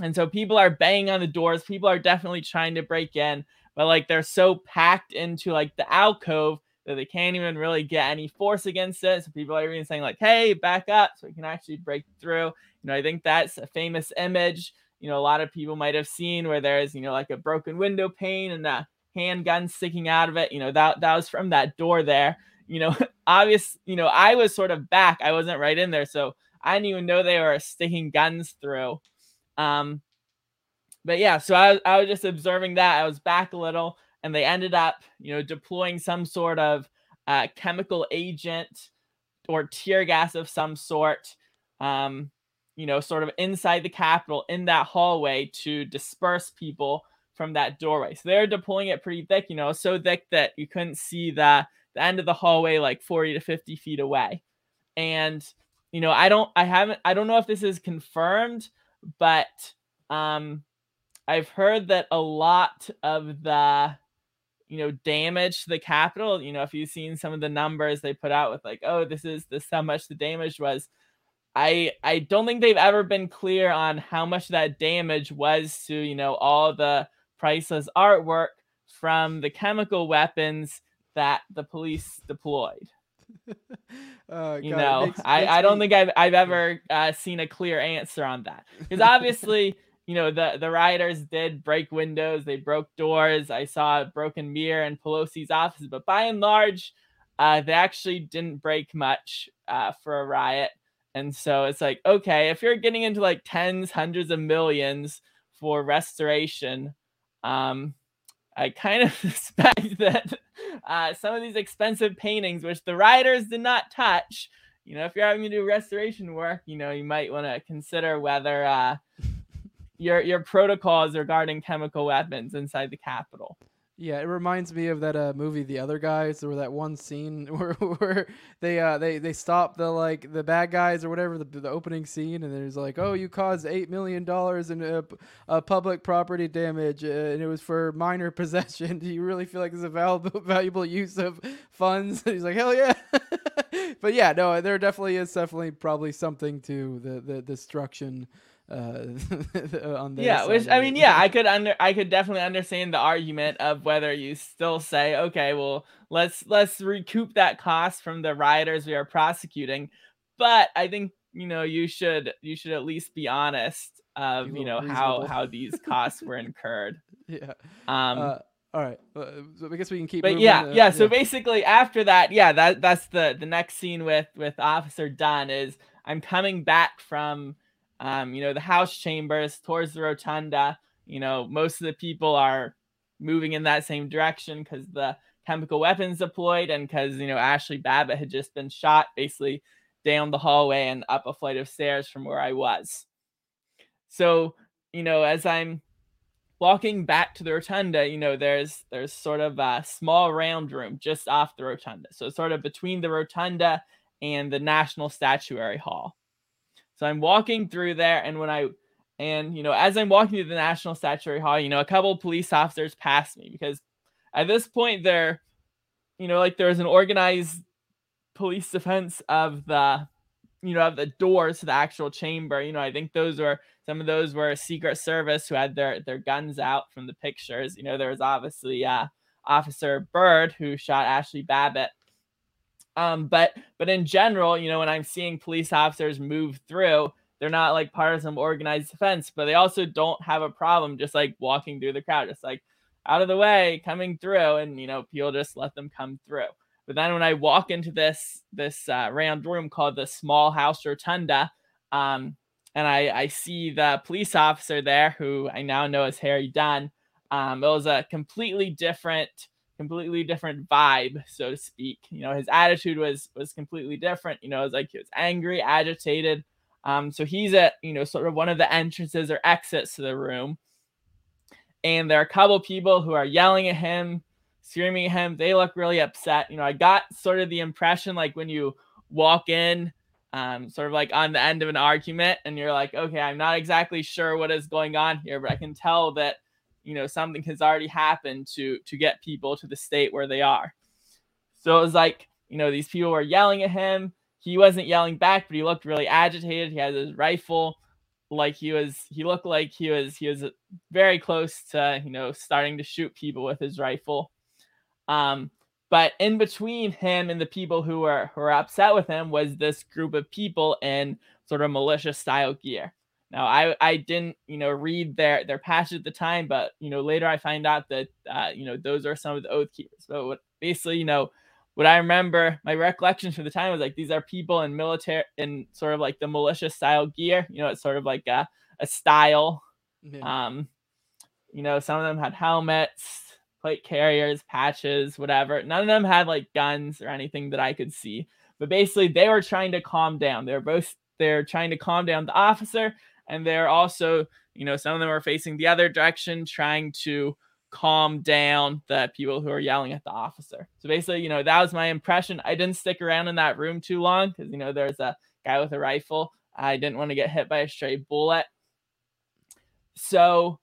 And so people are banging on the doors. People are definitely trying to break in, but like they're so packed into like the alcove that they can't even really get any force against it. So people are even saying like, "Hey, back up," so we can actually break through. You know, I think that's a famous image. You know, a lot of people might have seen where there's you know like a broken window pane and a handgun sticking out of it. You know, that that was from that door there. You know, obvious. You know, I was sort of back. I wasn't right in there, so I didn't even know they were sticking guns through. Um, but yeah, so I, I was just observing that. I was back a little, and they ended up, you know, deploying some sort of uh, chemical agent or tear gas of some sort, um, you know, sort of inside the Capitol in that hallway to disperse people from that doorway. So they're deploying it pretty thick, you know, so thick that you couldn't see the the end of the hallway like 40 to 50 feet away. And you know, I don't I haven't I don't know if this is confirmed, but um I've heard that a lot of the you know damage to the Capitol. you know, if you've seen some of the numbers they put out with like, oh, this is this how much the damage was. I I don't think they've ever been clear on how much that damage was to, you know, all the priceless artwork from the chemical weapons that the police deployed. Uh, You know, makes- I, makes I don't me- think I've I've ever uh, seen a clear answer on that because obviously you know the the rioters did break windows, they broke doors. I saw a broken mirror in Pelosi's office, but by and large, uh, they actually didn't break much uh, for a riot. And so it's like, okay, if you're getting into like tens, hundreds of millions for restoration, um, I kind of suspect that uh, some of these expensive paintings, which the rioters did not touch, you know, if you're having to do restoration work, you know, you might want to consider whether uh, your your protocols regarding chemical weapons inside the Capitol. Yeah, it reminds me of that uh, movie, The Other Guys. Were that one scene where, where they uh, they they stop the like the bad guys or whatever the, the opening scene, and there's like, oh, you caused eight million dollars in uh, p- uh, public property damage, uh, and it was for minor possession. Do you really feel like it's a valuable valuable use of funds? And he's like, hell yeah. but yeah, no, there definitely is definitely probably something to the the destruction uh, on their yeah, which I mean, yeah, I could under I could definitely understand the argument of whether you still say, okay, well, let's let's recoup that cost from the rioters we are prosecuting, but I think you know you should you should at least be honest of Be you know little how how these costs were incurred. yeah. Um, uh, all right. Uh, so I guess we can keep. but moving, yeah, uh, yeah. So basically, after that, yeah, that that's the the next scene with with Officer Dunn is I'm coming back from, um, you know, the House chambers towards the rotunda. You know, most of the people are moving in that same direction because the chemical weapons deployed and because you know Ashley Babbitt had just been shot, basically down the hallway and up a flight of stairs from where I was. So you know, as I'm walking back to the rotunda, you know, there's there's sort of a small round room just off the rotunda. So sort of between the rotunda and the National Statuary Hall. So I'm walking through there and when I and you know, as I'm walking through the National Statuary Hall, you know, a couple police officers pass me because at this point there you know, like there's an organized police defense of the you know, of the doors to the actual chamber. You know, I think those were some of those were Secret Service who had their their guns out from the pictures. You know, there was obviously uh, Officer Byrd who shot Ashley Babbitt. Um, but but in general, you know, when I'm seeing police officers move through, they're not like part of some organized defense, but they also don't have a problem just like walking through the crowd, just like out of the way, coming through, and you know, people just let them come through. But then when I walk into this this uh, round room called the Small House Rotunda, um, and I, I see the police officer there, who I now know as Harry Dunn. Um, it was a completely different, completely different vibe, so to speak. You know, his attitude was was completely different. You know, it was like he was angry, agitated. Um, so he's at you know sort of one of the entrances or exits to the room, and there are a couple people who are yelling at him, screaming at him. They look really upset. You know, I got sort of the impression like when you walk in, um, sort of like on the end of an argument, and you're like, okay, I'm not exactly sure what is going on here, but I can tell that you know something has already happened to to get people to the state where they are. So it was like, you know, these people were yelling at him. He wasn't yelling back, but he looked really agitated. He had his rifle like he was he looked like he was he was very close to, you know, starting to shoot people with his rifle. Um but in between him and the people who were who were upset with him was this group of people in sort of militia style gear. Now I I didn't you know read their their patch at the time, but you know later I find out that uh, you know those are some of the oath keepers. But what, basically you know what I remember my recollections for the time was like these are people in military in sort of like the militia style gear. You know it's sort of like a, a style. Yeah. Um, you know some of them had helmets, plate carriers, patches, whatever. None of them had like guns or anything that I could see. But basically they were trying to calm down. They were both they're trying to calm down the officer and they're also you know some of them are facing the other direction trying to calm down the people who are yelling at the officer. So basically you know that was my impression. I didn't stick around in that room too long because you know there's a guy with a rifle. I didn't want to get hit by a stray bullet. So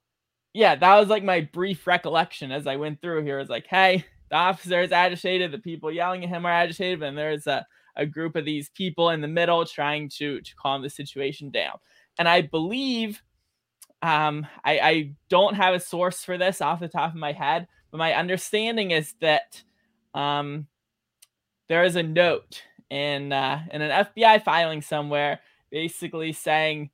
yeah that was like my brief recollection as i went through here. It was like hey the officer is agitated. The people yelling at him are agitated. And there's a, a group of these people in the middle trying to to calm the situation down and I believe um, I, I don't have a source for this off the top of my head, but my understanding is that um, there is a note in uh, in an FBI filing somewhere, basically saying,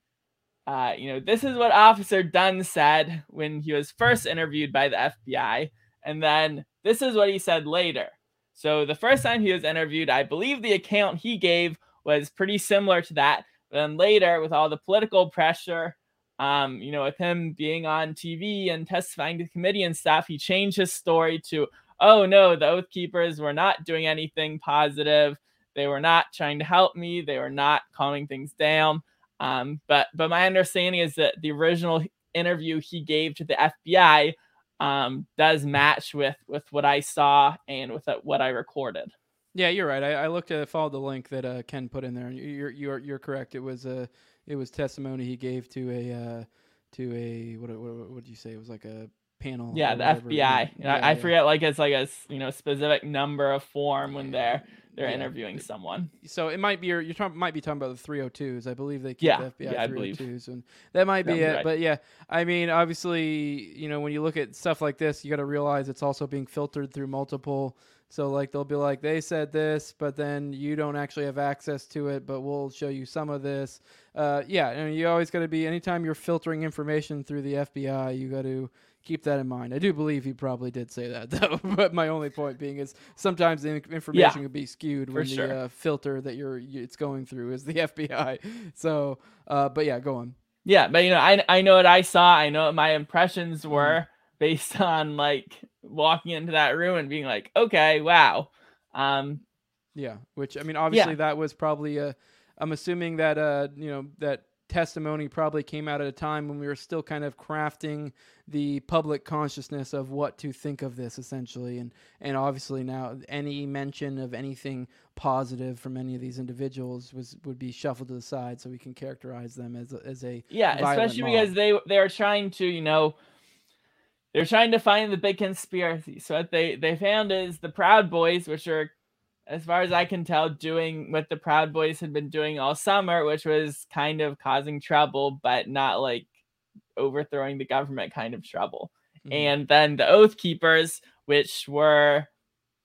uh, you know, this is what Officer Dunn said when he was first interviewed by the FBI, and then this is what he said later. So the first time he was interviewed, I believe the account he gave was pretty similar to that. Then later, with all the political pressure, um, you know, with him being on TV and testifying to the committee and stuff, he changed his story to, oh no, the Oath Keepers were not doing anything positive. They were not trying to help me. They were not calming things down. Um, but but my understanding is that the original interview he gave to the FBI um, does match with with what I saw and with what I recorded. Yeah, you're right. I, I looked at followed the link that uh, Ken put in there, and you're you're you're correct. It was a it was testimony he gave to a uh, to a what what what did you say? It was like a panel. Yeah, the whatever. FBI. Yeah, I, I yeah. forget like it's like a you know specific number of form when they're they're Yeah. interviewing someone. So it might be you're talking might be talking about the 302s. I believe they keep Yeah, the FBI yeah, I believe. 302s, and that might be it. right. But yeah, I mean, obviously, you know, when you look at stuff like this, you got to realize it's also being filtered through multiple. So like they'll be like they said this, but then you don't actually have access to it, but we'll show you some of this. Uh, yeah, and you always got to be anytime you're filtering information through the FBI, you got to keep that in mind. I do believe he probably did say that though, but my only point being is sometimes the in- information can be skewed when sure. the uh, filter that you're it's going through is the FBI. So, uh, but yeah, go on. Yeah, but you know, I I know what I saw. I know what my impressions Mm-hmm. were based on like walking into that room and being like, okay, wow. Um, Yeah, which I mean, obviously that was probably a. I'm assuming that uh, you know, that testimony probably came out at a time when we were still kind of crafting the public consciousness of what to think of this essentially and and obviously now any mention of anything positive from any of these individuals was would be shuffled to the side so we can characterize them as a, as a yeah, especially mob. because they they're trying to, you know, they're trying to find the big conspiracy. So what they they found is the Proud Boys, which are, as far as I can tell, doing what the Proud Boys had been doing all summer, which was kind of causing trouble, but not like overthrowing the government kind of trouble. Mhm. and then the oath keepers which were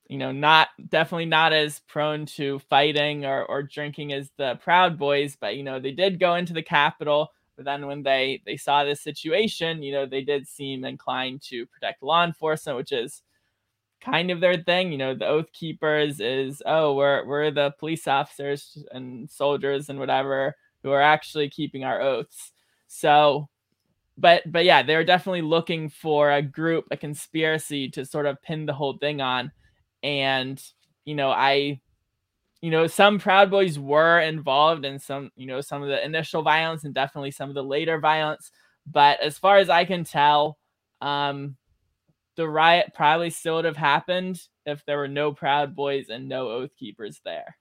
you know not definitely not as prone to fighting or, or drinking as the proud boys but you know they did go into the capitol but then when they they saw this situation you know they did seem inclined to protect law enforcement which is kind of their thing you know the oath keepers is oh we're we're the police officers and soldiers and whatever who are actually keeping our oaths so but but yeah, they're definitely looking for a group, a conspiracy to sort of pin the whole thing on. And you know, I you know, some Proud Boys were involved in some, you know, some of the initial violence and definitely some of the later violence. But as far as I can tell, um, the riot probably still would have happened if there were no Proud Boys and no Oath Keepers there.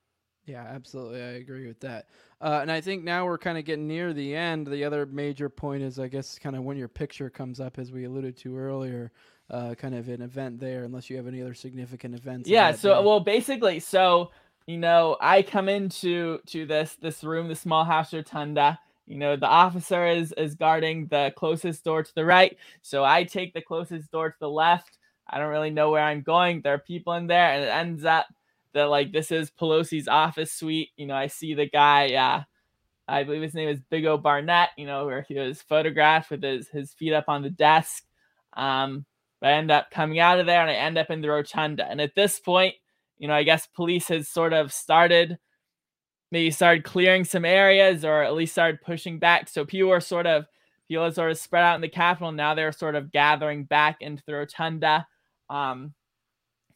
Yeah, absolutely. I agree with that. Uh, and I think now we're kind of getting near the end. The other major point is, I guess, kind of when your picture comes up, as we alluded to earlier, uh, kind of an event there, unless you have any other significant events. yeah so day. well basically so you know i come into to this this room the small house rotunda you know the officer is is guarding the closest door to the right. So i take the closest door to the left. I don't really know where i'm going. There are people in there and it ends up that like this is pelosi's office suite. You know i see the guy uh i believe his name is Bigo Barnett you know where he was photographed with his his feet up on the desk. Um I end up coming out of there and I end up in the rotunda. And at this point, you know, I guess police has sort of started, maybe started clearing some areas or at least started pushing back. So people are sort of, people are sort of spread out in the Capitol. Now they're sort of gathering back into the rotunda. Um,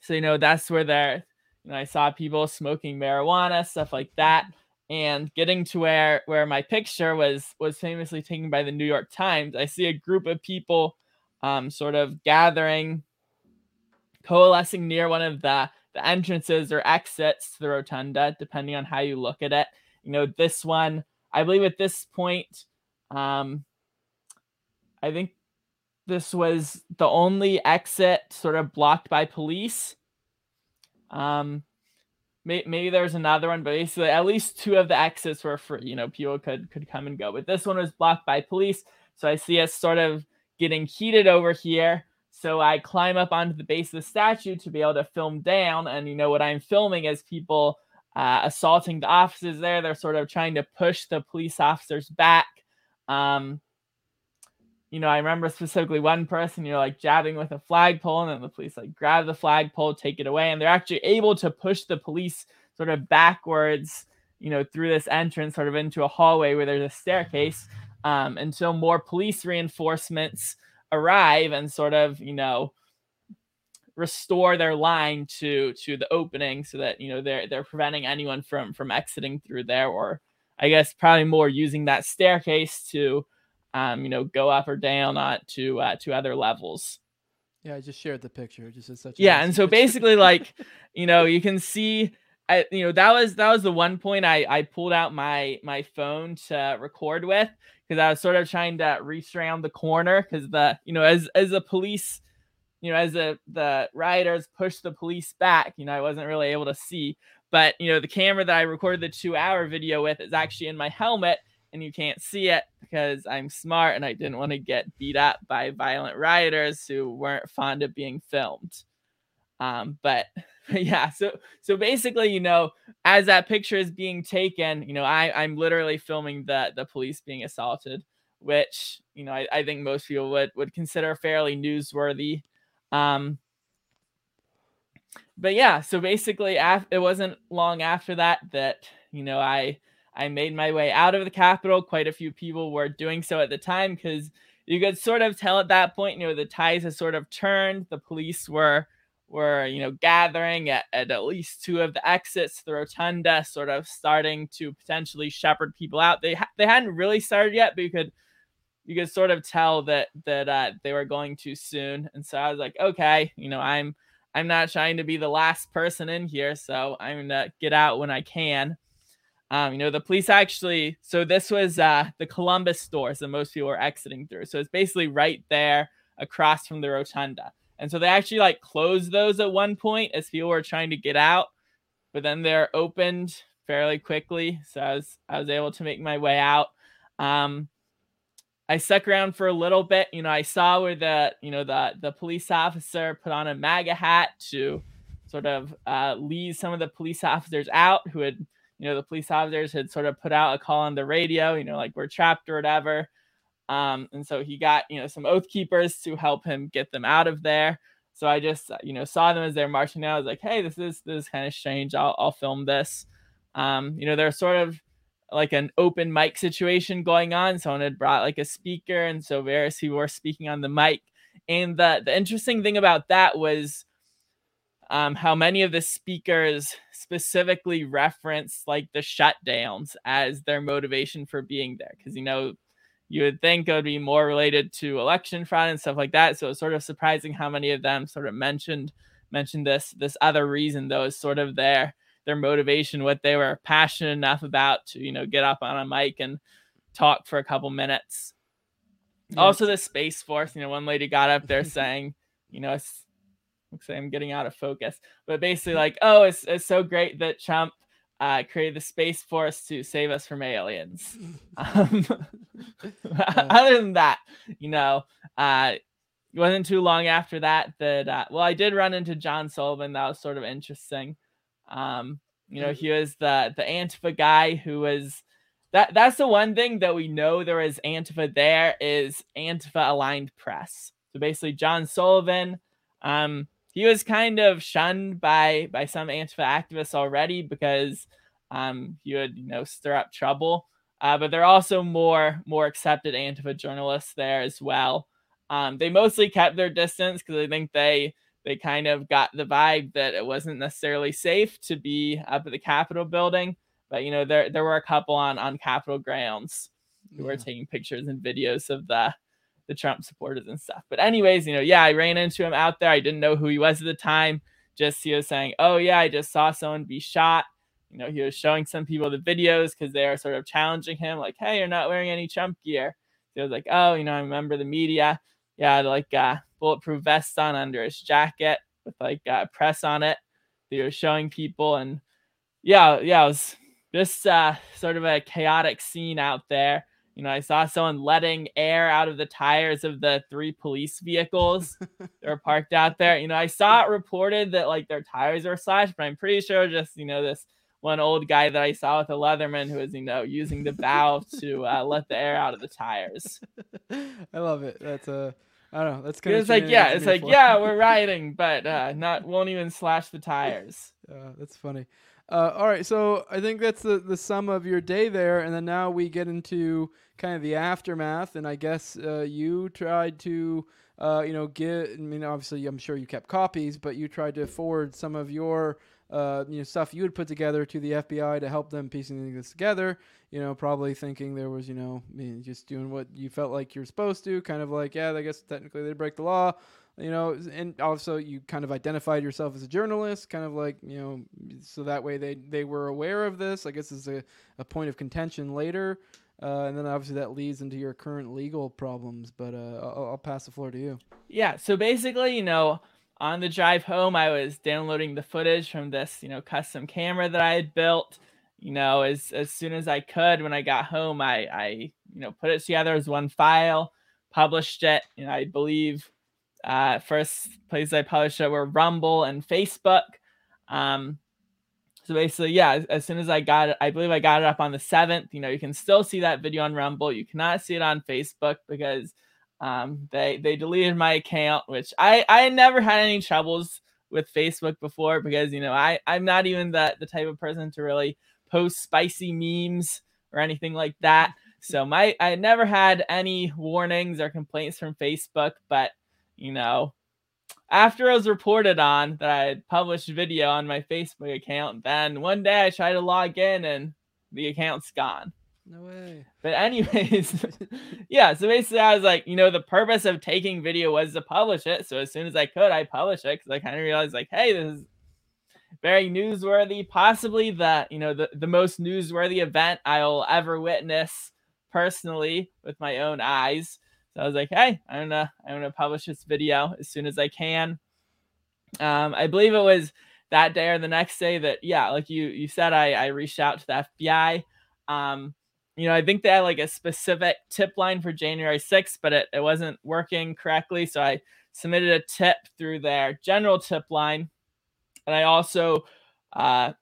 so, you know, that's where they're, you know, I saw people smoking marijuana, stuff like that. And getting to where where my picture was was famously taken by the New York Times, I see a group of people um, sort of gathering, coalescing near one of the, the entrances or exits to the rotunda, depending on how you look at it. You know, this one, I believe at this point, um, I think this was the only exit sort of blocked by police. Um, may, maybe there's another one, but basically at least two of the exits were free. You know, people could could come and go, but this one was blocked by police. So I see us sort of getting heated over here. So I climb up onto the base of the statue to be able to film down. And you know what I'm filming is people uh, assaulting the officers there. They're sort of trying to push the police officers back. Um, you know, I remember specifically one person, you know, like jabbing with a flagpole, and then the police like grab the flagpole, take it away, and they're actually able to push the police sort of backwards, you know, through this entrance, sort of into a hallway where there's a staircase, um, until more police reinforcements arrive and sort of, you know, restore their line to to the opening so that you know they're they're preventing anyone from from exiting through there or i guess probably more using that staircase to um you know go up or down uh, to uh, to other levels yeah, I just shared the picture. Just as such. yeah nice and so picture. basically like you know you can see I, you know that was that was the one point i i pulled out my my phone to record with because i was sort of trying to reach around the corner because the you know as as a police you know as the the rioters pushed the police back you know i wasn't really able to see but you know, the camera that I recorded the two hour video with is actually in my helmet and you can't see it because I'm smart and I didn't want to get beat up by violent rioters who weren't fond of being filmed. Um, but, yeah, so so basically, you know, as that picture is being taken, you know, I I'm literally filming the the police being assaulted, which you know I, I think most people would would consider fairly newsworthy. Um, but yeah, so basically, af- it wasn't long after that that you know I I made my way out of the Capitol. Quite a few people were doing so at the time because you could sort of tell at that point, you know, the ties had sort of turned. The police were were you know gathering at, at at least two of the exits the rotunda sort of starting to potentially shepherd people out they ha- they hadn't really started yet but you could you could sort of tell that that uh, they were going too soon and so i was like okay you know i'm I'm not trying to be the last person in here, so I'm gonna get out when I can. Um, you know, the police actually. So this was uh, the Columbus doors that most people were exiting through. So it's basically right there across from the rotunda. And so they actually like closed those at one point as people were trying to get out, but then they're opened fairly quickly. So I was I was able to make my way out. Um, I stuck around for a little bit. You know, I saw where the you know the the police officer put on a MAGA hat to sort of uh, lead some of the police officers out who had you know the police officers had sort of put out a call on the radio. You know, like we're trapped or whatever. Um, and so he got you know some oath keepers to help him get them out of there. So I just you know saw them as they're marching out. I was like, hey, this is this is kind of strange. I'll I'll film this. Um, you know, they're sort of like an open mic situation going on. Someone had brought like a speaker, and so various people were speaking on the mic. And the the interesting thing about that was um, how many of the speakers specifically referenced like the shutdowns as their motivation for being there, because you know you would think it would be more related to election fraud and stuff like that. So it's sort of surprising how many of them sort of mentioned mentioned this this other reason though is sort of their their motivation, what they were passionate enough about to, you know, get up on a mic and talk for a couple minutes. Yes. Also, the Space Force, you know, one lady got up there saying, you know, it's, looks like I'm getting out of focus, but basically, like, oh, it's, it's so great that Trump uh, created the Space Force to save us from aliens. Um, other than that, you know, uh, it wasn't too long after that that, uh, well, I did run into John Sullivan. That was sort of interesting. Um, you know, he was the the Antifa guy who was that that's the one thing that we know there is Antifa there is Antifa aligned press. So basically John Sullivan, um, he was kind of shunned by by some Antifa activists already because um, he would you know stir up trouble. Uh, but there are also more more accepted Antifa journalists there as well. Um, they mostly kept their distance because I think they they kind of got the vibe that it wasn't necessarily safe to be up at the Capitol building. But you know, there there were a couple on on Capitol grounds who yeah. were taking pictures and videos of the the Trump supporters and stuff. But anyways, you know, yeah, I ran into him out there. I didn't know who he was at the time. Just he was saying, "Oh yeah, I just saw someone be shot." You know, he was showing some people the videos because they are sort of challenging him, like, "Hey, you're not wearing any Trump gear." He was like, "Oh, you know, I remember the media." Yeah, like uh, bulletproof vest on under his jacket with like uh, press on it he was showing people. And yeah, yeah, it was just uh, sort of a chaotic scene out there. You know, I saw someone letting air out of the tires of the three police vehicles that were parked out there. You know, I saw it reported that like their tires were slashed, but I'm pretty sure just, you know, this one old guy that I saw with a Leatherman who was, you know, using the valve to uh, let the air out of the tires. I love it. That's a I don't know. That's kind of. It's like yeah, it's like yeah, we're riding, but uh, not won't even slash the tires. Uh, that's funny. Uh, all right, so I think that's the the sum of your day there, and then now we get into kind of the aftermath, and I guess uh, you tried to. Uh, you know, get. I mean, obviously, I'm sure you kept copies, but you tried to forward some of your uh, you know stuff you had put together to the FBI to help them piecing this together. You know, probably thinking there was you know I mean, just doing what you felt like you're supposed to, kind of like yeah, I guess technically they break the law. You know, and also you kind of identified yourself as a journalist, kind of like you know, so that way they they were aware of this. I guess is a, a point of contention later. Uh, and then obviously that leads into your current legal problems. But uh, I'll, I'll pass the floor to you. Yeah. So basically, you know, on the drive home, I was downloading the footage from this, you know, custom camera that I had built. You know, as as soon as I could, when I got home, I I you know put it together as one file, published it. You know, I believe uh, first places I published were Rumble and Facebook. Um, so basically, yeah, as, as, soon as I got it, I believe I got it up on the 7th. You know, you can still see that video on Rumble. You cannot see it on Facebook because um, they they deleted my account, which I I never had any troubles with Facebook before because you know I I'm not even the the type of person to really post spicy memes or anything like that. So my I never had any warnings or complaints from Facebook, but you know, after I was reported on that I had published video on my Facebook account, then one day I tried to log in and the account's gone. No way. But anyways, yeah. So basically, I was like, you know, the purpose of taking video was to publish it. So as soon as I could, I published it because I kind of realized, like, hey, this is very newsworthy. Possibly the you know the the most newsworthy event I'll ever witness personally with my own eyes. So I was like, hey, I'm gonna I'm gonna publish this video as soon as I can. Um, I believe it was that day or the next day that yeah, like you you said, I I reached out to the FBI. Um, you know, I think they had like a specific tip line for January 6th, but it, it wasn't working correctly. So I submitted a tip through their general tip line. And I also uh,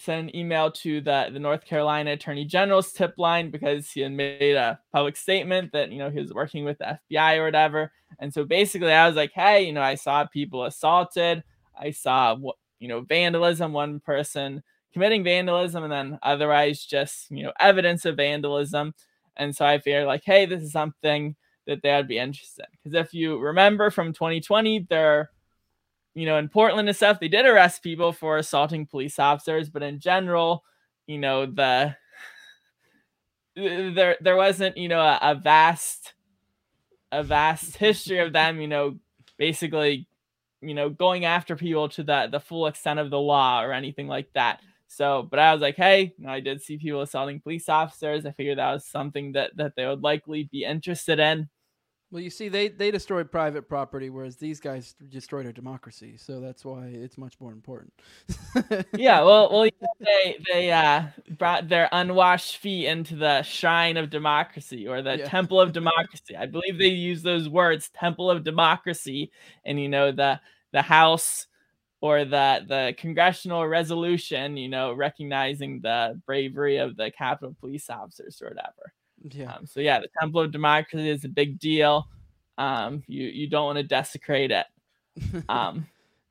sent an email to the, the North Carolina Attorney General's tip line because he had made a public statement that, you know, he was working with the FBI or whatever. And so basically I was like, hey, you know, I saw people assaulted. I saw, you know, vandalism. One person committing vandalism and then otherwise just, you know, evidence of vandalism. And so I figured like, hey, this is something that they would be interested in. Because if you remember from 2020, there you know, in Portland and stuff, they did arrest people for assaulting police officers, but in general, you know, the there there wasn't, you know, a, a vast a vast history of them, you know, basically, you know, going after people to the the full extent of the law or anything like that. So, but I was like, hey, you know, I did see people assaulting police officers. I figured that was something that that they would likely be interested in. Well, you see, they they destroyed private property, whereas these guys destroyed our democracy. So that's why it's much more important. yeah, well, well, they they uh, brought their unwashed feet into the shrine of democracy or the yeah. temple of democracy. I believe they use those words, temple of democracy, and you know the the House or the the congressional resolution, you know, recognizing the bravery of the Capitol police officers or whatever. Yeah. Um, so yeah, the Temple of Democracy is a big deal. Um, you you don't want to desecrate it. Um,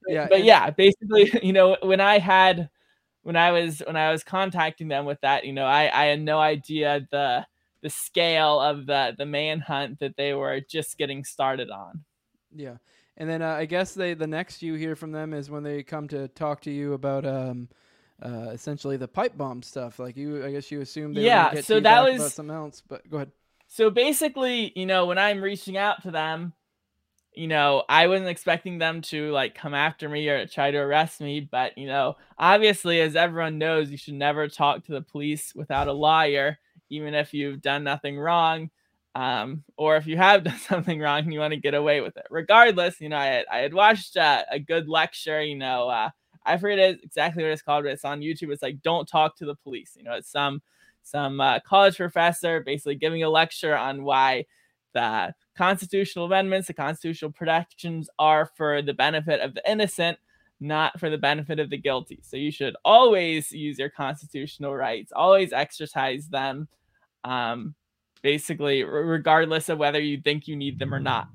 yeah, but yeah, basically, you know, when I had when I was when I was contacting them with that, you know, I I had no idea the the scale of the the manhunt that they were just getting started on. Yeah. And then uh, I guess they the next you hear from them is when they come to talk to you about um uh, essentially the pipe bomb stuff. Like you, I guess you assumed they yeah. Were so that was something else. But go ahead. So basically, you know, when I'm reaching out to them, you know, I wasn't expecting them to like come after me or try to arrest me. But you know, obviously, as everyone knows, you should never talk to the police without a lawyer, even if you've done nothing wrong. Um, or if you have done something wrong and you want to get away with it. Regardless, you know, I had, I had watched uh, a good lecture, you know, uh, I forget exactly what it's called, but it's on YouTube. It's like "Don't talk to the police." You know, it's some some uh, college professor basically giving a lecture on why the constitutional amendments, the constitutional protections are for the benefit of the innocent, not for the benefit of the guilty. So you should always use your constitutional rights, always exercise them, um, basically, regardless of whether you think you need them or not.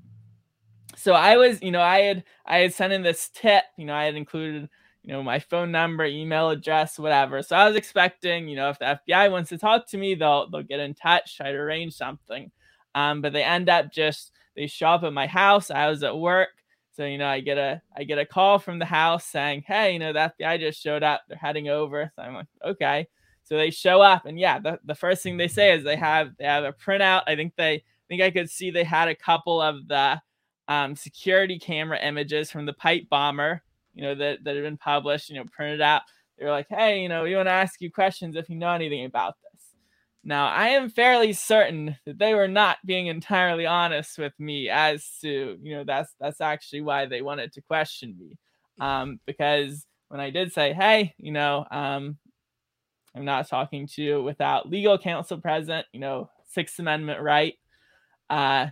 So I was, you know, I had I had sent in this tip, you know, I had included you know, my phone number, email address, whatever. So I was expecting, you know, if the FBI wants to talk to me, they'll they'll get in touch, try to arrange something. Um, but they end up just they show up at my house. I was at work. So, you know, I get a I get a call from the house saying, Hey, you know, the FBI just showed up. They're heading over. So I'm like, okay. So they show up and yeah, the, the first thing they say is they have they have a printout. I think they I think I could see they had a couple of the um, security camera images from the pipe bomber you know, that, that had been published, you know, printed out. They were like, hey, you know, we want to ask you questions if you know anything about this. Now, I am fairly certain that they were not being entirely honest with me as to, you know, that's that's actually why they wanted to question me. Um, because when I did say, hey, you know, um, I'm not talking to you without legal counsel present, you know, Sixth Amendment right. Uh,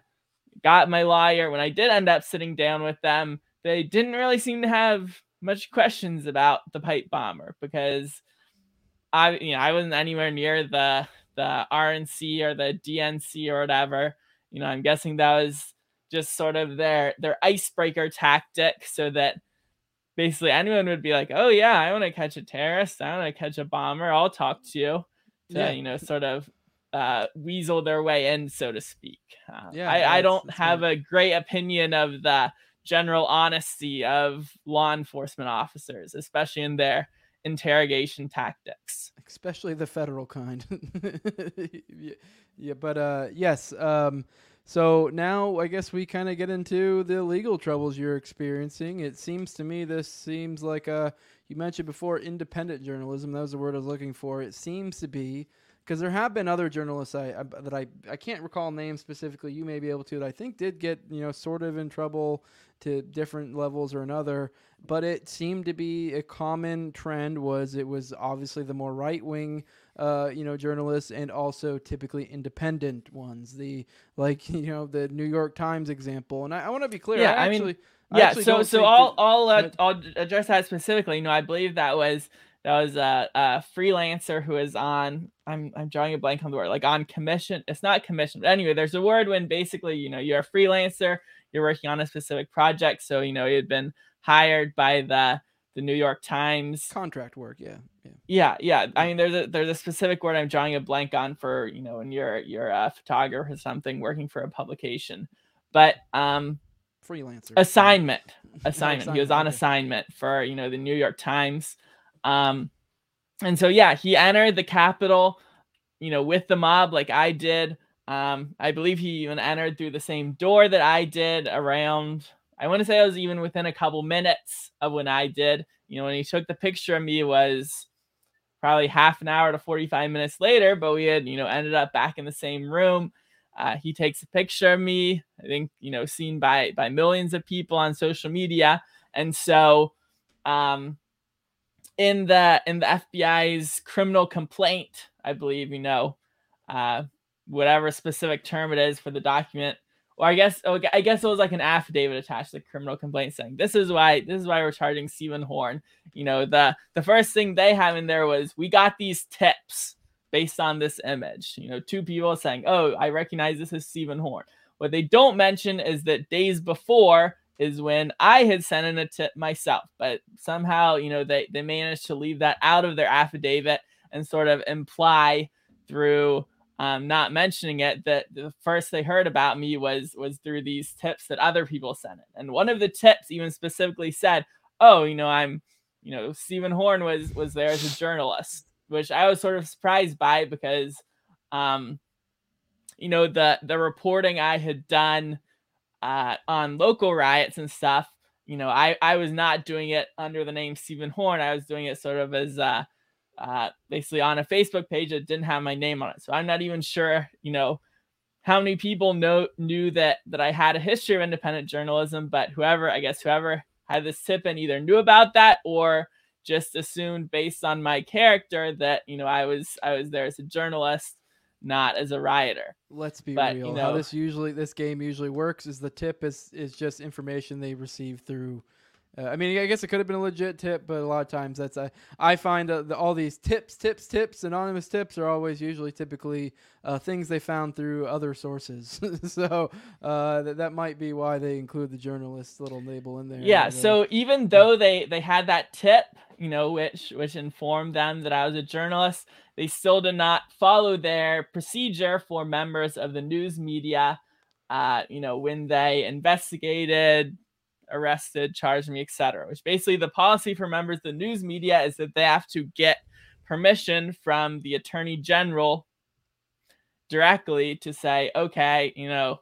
got my lawyer. When I did end up sitting down with them, they didn't really seem to have much questions about the pipe bomber because I, you know, I wasn't anywhere near the the RNC or the DNC or whatever. You know, I'm guessing that was just sort of their their icebreaker tactic so that basically anyone would be like, "Oh yeah, I want to catch a terrorist. I want to catch a bomber. I'll talk to you." To, yeah. you know, sort of uh, weasel their way in, so to speak. Uh, yeah, I, I don't have a great opinion of the general honesty of law enforcement officers, especially in their interrogation tactics especially the federal kind yeah, but uh yes um so now i guess we kind of get into the legal troubles you're experiencing it seems to me this seems like a you mentioned before independent journalism that was the word i was looking for it seems to be because there have been other journalists I, I, that I I can't recall names specifically. You may be able to. That I think did get you know sort of in trouble to different levels or another. But it seemed to be a common trend. Was it was obviously the more right wing, uh, you know, journalists and also typically independent ones. The like you know the New York Times example. And I, I want to be clear. Yeah, I, actually, I mean, yeah. So so I'll I'll uh, I'll address that specifically. You know, I believe that was that was a, a freelancer who is on I'm I'm drawing a blank on the word like on commission. It's not commission, but anyway, there's a word when basically you know you're a freelancer, you're working on a specific project. So you know you had been hired by the the New York Times contract work. Yeah, yeah, yeah, yeah. I mean, there's a there's a specific word I'm drawing a blank on for you know when you're you're a photographer or something working for a publication, but um, freelancer assignment assignment. He was on assignment for you know the New York Times um, and so yeah, he entered the Capitol, you know, with the mob like I did. Um, I believe he even entered through the same door that I did around. I want to say I was even within a couple minutes of when I did. You know, when he took the picture of me was probably half an hour to 45 minutes later, but we had, you know, ended up back in the same room. Uh, he takes a picture of me, I think, you know, seen by by millions of people on social media. And so um, in the in the FBI's criminal complaint, I believe, you know, uh, whatever specific term it is for the document, or I guess oh, I guess it was like an affidavit attached to the criminal complaint saying this is why this is why we're charging Stephen Horn. You know, the the first thing they have in there was we got these tips based on this image. You know, two people saying, "Oh, I recognize this as Stephen Horn." What they don't mention is that days before is when I had sent in a tip myself, but somehow, you know, they, they managed to leave that out of their affidavit and sort of imply through um, not mentioning it that the first they heard about me was was through these tips that other people sent in. And one of the tips even specifically said, "Oh, you know, I'm, you know, Stephen Horn was was there as a journalist," which I was sort of surprised by because, um, you know, the the reporting I had done uh, on local riots and stuff, you know, I, I was not doing it under the name Stephen Horn. I was doing it sort of as uh, uh, basically on a Facebook page that didn't have my name on it. So I'm not even sure, you know, how many people know knew that that I had a history of independent journalism. But whoever, I guess, whoever had this tip and either knew about that or just assumed based on my character that you know I was I was there as a journalist not as a rioter. Let's be but, real. You know, How this usually this game usually works is the tip is is just information they receive through. Uh, I mean, I guess it could have been a legit tip, but a lot of times that's I I find uh, the, all these tips, tips, tips, anonymous tips are always usually typically uh, things they found through other sources. so uh, that that might be why they include the journalist little label in there. Yeah. So even though they they had that tip, you know, which which informed them that I was a journalist, they still did not follow their procedure for members of the news media. Uh, you know, when they investigated, arrested, charged me, etc. Which basically the policy for members of the news media is that they have to get permission from the attorney general directly to say, okay, you know,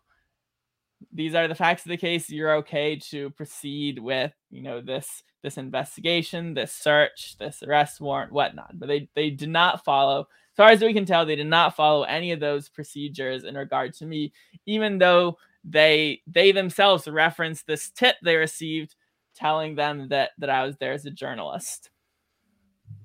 these are the facts of the case. You're okay to proceed with, you know, this this investigation, this search, this arrest warrant, whatnot. But they they did not follow as far as we can tell, they did not follow any of those procedures in regard to me, even though they they themselves referenced this tip they received telling them that that I was there as a journalist.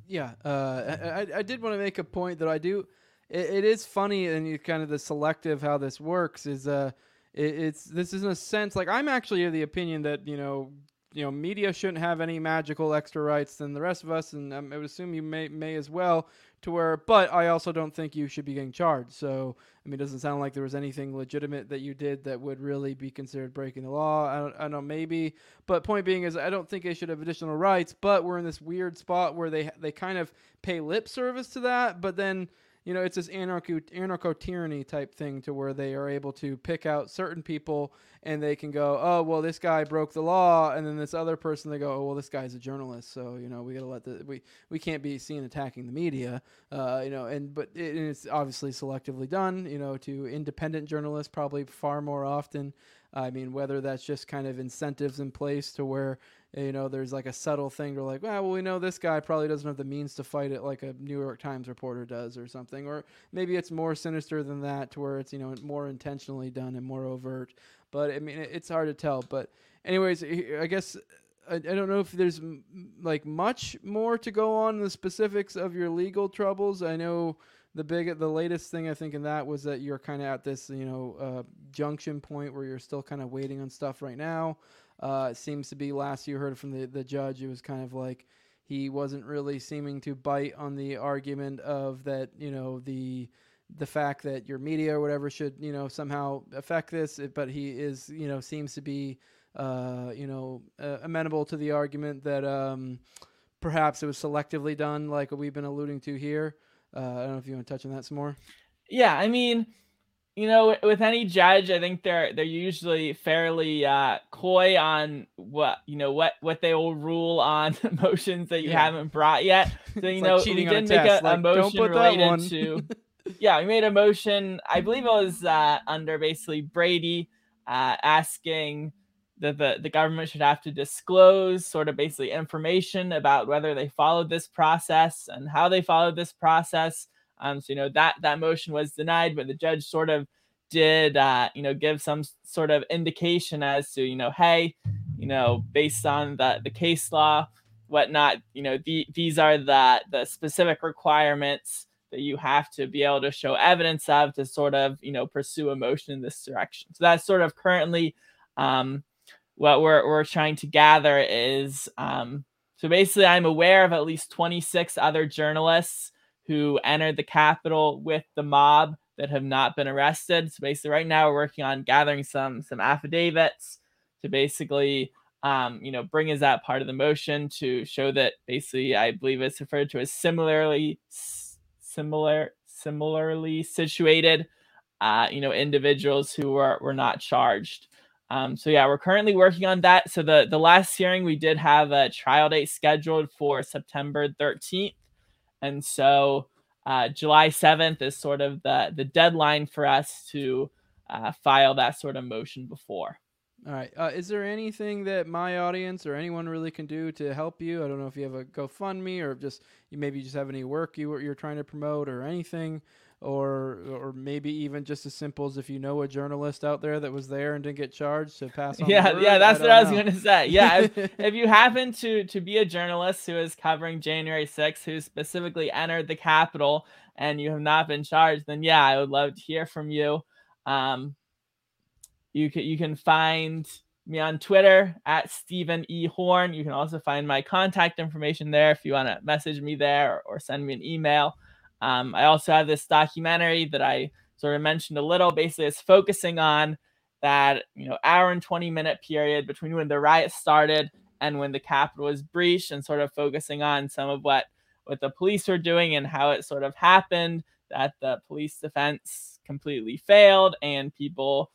Yeah, uh, I, I did want to make a point that I do. it, it is funny and you kind of the selective how this works is uh, it, it's this is in a sense like I'm actually of the opinion that you know you know media shouldn't have any magical extra rights than the rest of us, and um, I would assume you may may as well. To where, but I also don't think you should be getting charged. So I mean, it doesn't sound like there was anything legitimate that you did that would really be considered breaking the law. I don't, I don't know, maybe. But point being is, I don't think they should have additional rights. But we're in this weird spot where they they kind of pay lip service to that, but then you know, it's this anarcho anarcho tyranny type thing to where they are able to pick out certain people and they can go, oh well, this guy broke the law, and then this other person they go, oh well, this guy's a journalist, so you know we gotta let the we we can't be seen attacking the media, uh, you know, and but it, and it's obviously selectively done, you know, to independent journalists probably far more often. I mean, whether that's just kind of incentives in place to where you know there's like a subtle thing to like well, well we know this guy probably doesn't have the means to fight it like a new york times reporter does or something or maybe it's more sinister than that to where it's you know more intentionally done and more overt. But i mean it's hard to tell. But anyways i guess I, I don't know if there's like much more to go on in the specifics of your legal troubles. I know the big the latest thing i think in that was that you're kind of at this you know uh, junction point where you're still kind of waiting on stuff right now uh, it seems to be last you heard from the, the judge, it was kind of like he wasn't really seeming to bite on the argument of that, you know, the the fact that your media or whatever should, you know, somehow affect this, but he is, you know, seems to be, uh, you know, uh, amenable to the argument that um, perhaps it was selectively done, like we've been alluding to here. Uh, I don't know if you want to touch on that some more. Yeah, I mean, you know, with any judge, I think they're they're usually fairly uh, coy on what you know what what they will rule on motions that you yeah. haven't brought yet. So you know, like we did make a, like, a motion related to. yeah, we made a motion. I believe it was uh, under basically Brady uh, asking that the the government should have to disclose sort of basically information about whether they followed this process and how they followed this process. Um, so you know that that motion was denied, but the judge sort of did uh, you know give some sort of indication as to you know hey you know based on the the case law whatnot you know the, these are the the specific requirements that you have to be able to show evidence of to sort of you know pursue a motion in this direction. So that's sort of currently um, what we're, we're trying to gather is um, so basically i'm aware of at least 26 other journalists who entered the Capitol with the mob that have not been arrested. So basically, right now we're working on gathering some some affidavits to basically, um, you know, bring as that part of the motion to show that basically, I believe it's referred to as similarly similar similarly situated, uh, you know, individuals who were were not charged. Um, so yeah, we're currently working on that. So the the last hearing we did have a trial date scheduled for September 13th. And so uh, July 7th is sort of the, the deadline for us to uh, file that sort of motion before. All right. Uh, is there anything that my audience or anyone really can do to help you? I don't know if you have a GoFundMe or just you maybe just have any work you you're trying to promote or anything or or maybe even just as simple as if you know a journalist out there that was there and didn't get charged to pass on. Yeah, yeah, that's I what I was gonna say. Yeah, if, if, you happen to to be a journalist who is covering January 6th, who specifically entered the Capitol, and you have not been charged, then yeah, I would love to hear from you. Um, you can you can find me on Twitter at Stephen E. Horn. You can also find my contact information there if you want to message me there or, or send me an email. Um, I also have this documentary that I sort of mentioned a little. Basically, it's focusing on that you know hour and 20 minute period between when the riot started and when the Capitol was breached, and sort of focusing on some of what what the police were doing and how it sort of happened that the police defense completely failed and people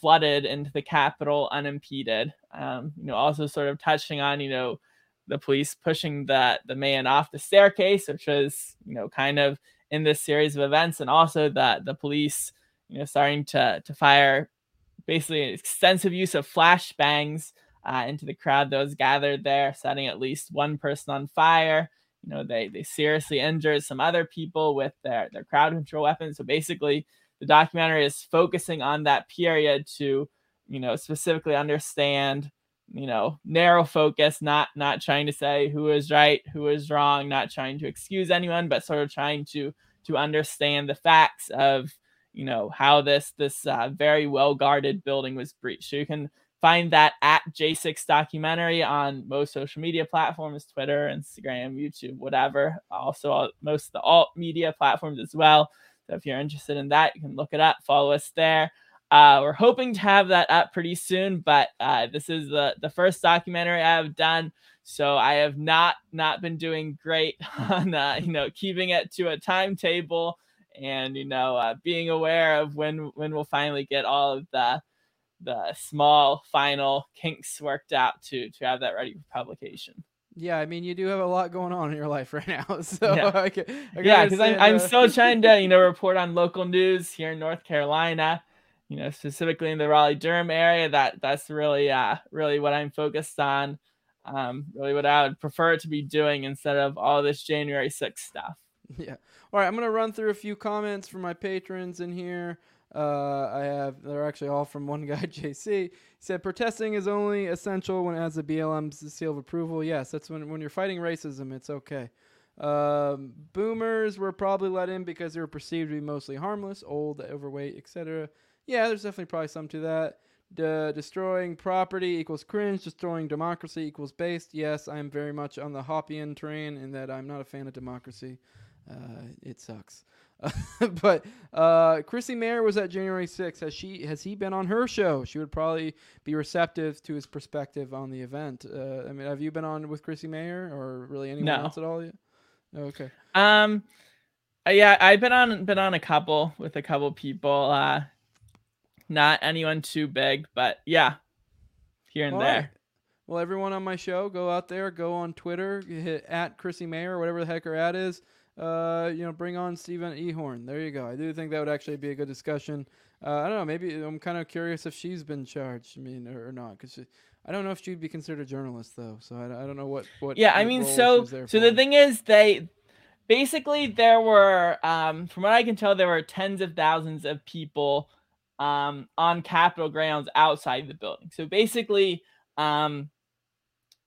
flooded into the Capitol unimpeded. Um, you know, also sort of touching on you know the police pushing that the man off the staircase, which was you know kind of in this series of events, and also that the police you know starting to to fire basically an extensive use of flashbangs uh, into the crowd that was gathered there, setting at least one person on fire. you know they they seriously injured some other people with their their crowd control weapons. So basically, the documentary is focusing on that period to you know specifically understand you know narrow focus not not trying to say who is right who is wrong not trying to excuse anyone but sort of trying to to understand the facts of you know how this this uh, very well guarded building was breached. So you can find that at j6 documentary on most social media platforms twitter instagram youtube whatever also all, most of the alt media platforms as well. So if you're interested in that you can look it up follow us there uh, we're hoping to have that up pretty soon, but uh, this is the the first documentary I have done, so I have not not been doing great on uh, you know keeping it to a timetable and you know uh, being aware of when when we'll finally get all of the the small final kinks worked out to to have that ready for publication. Yeah, I mean, you do have a lot going on in your life right now, so Yeah. I can, I yeah, because I'm I'm uh, still trying to you know report on local news here in North Carolina, you know specifically in the Raleigh Durham area. That that's really uh really what I'm focused on. Um, really what I would prefer to be doing instead of all this January 6th stuff. Yeah. All right, I'm gonna run through a few comments from my patrons in here. Uh, I have they're actually all from one guy, JC. He said protesting is only essential when it has the BLM's seal of approval. Yes, that's when when you're fighting racism, it's okay. Um, boomers were probably let in because they were perceived to be mostly harmless, old, overweight, etc. Yeah, there's definitely probably some to that. De- destroying property equals cringe. Destroying democracy equals based. Yes, I am very much on the Hoppian train in that I'm not a fan of democracy. Uh, it sucks. but uh, Chrissie Mayr was at January 6th. Has she has he been on her show? She would probably be receptive to his perspective on the event. Uh, I mean, have you been on with Chrissie Mayr or really anyone No. else at all yet? Okay. Um, uh, yeah, I've been on been on a couple with a couple people. Uh, not anyone too big, but yeah, here and All there. right. Well, everyone on my show, go out there, go on Twitter, hit at Chrissie Mayr or whatever the heck her ad is. Uh, you know, bring on Stephen Ehorn. There you go. I do think that would actually be a good discussion. Uh, I don't know. Maybe I'm kind of curious if she's been charged. I mean, or, or not, because I don't know if she'd be considered a journalist though. So I, I don't know what what. yeah i mean so so the thing is they basically there were um from what i can tell there were tens of thousands of people um on capitol grounds outside the building so basically um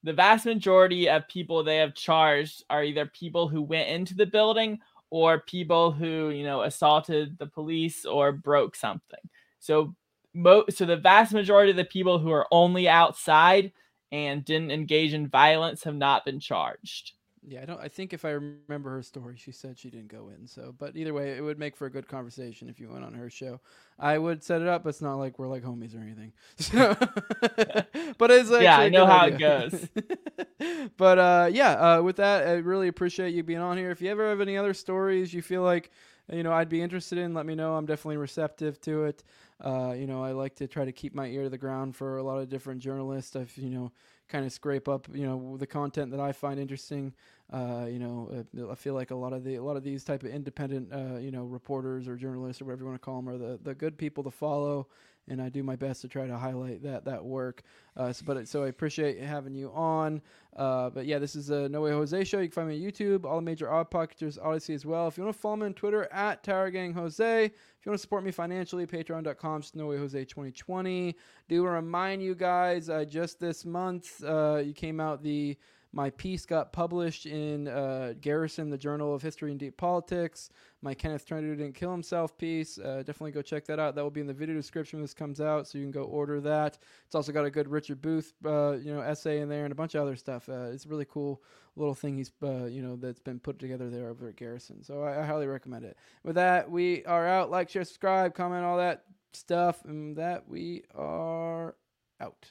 the vast majority of people they have charged are either people who went into the building or people who you know assaulted the police or broke something so mo- so the vast majority of the people who are only outside and didn't engage in violence have not been charged. Yeah, I don't. I think if I remember her story, she said she didn't go in. So, but either way, it would make for a good conversation if you went on her show. I would set it up. But it's not like we're like homies or anything. So, but it's like Yeah, I know how it goes. but uh, yeah, uh, with that, I really appreciate you being on here. If you ever have any other stories you feel like you know I'd be interested in, let me know. I'm definitely receptive to it. Uh, you know, I like to try to keep my ear to the ground for a lot of different journalists. I've you know kind of scrape up you know the content that I find interesting. Uh, you know, uh, I feel like a lot of the a lot of these type of independent uh, you know reporters or journalists or whatever you want to call them are the the good people to follow. And I do my best to try to highlight that that work. Uh, so, but so I appreciate having you on. Uh, but yeah, this is a No Way Jose show. You can find me on YouTube, all the major odd pocketers, Odysee as well. If you want to follow me on Twitter at Tower Gang Jose. If you want to support me financially, patreon.com No Way Jose 2020. Do remind you guys, uh, just this month, uh, you came out the my piece got published in uh, Garrison, the Journal of History and Deep Politics. My Kenneth Trentadue didn't kill himself piece. Uh, definitely go check that out. That will be in the video description when this comes out, so you can go order that. It's also got a good Richard Booth, uh, you know, essay in there and a bunch of other stuff. Uh, it's a really cool little thing he's, uh, you know, that's been put together there over at Garrison. So I, I highly recommend it. With that, we are out. Like, share, subscribe, comment, all that stuff, and that we are out.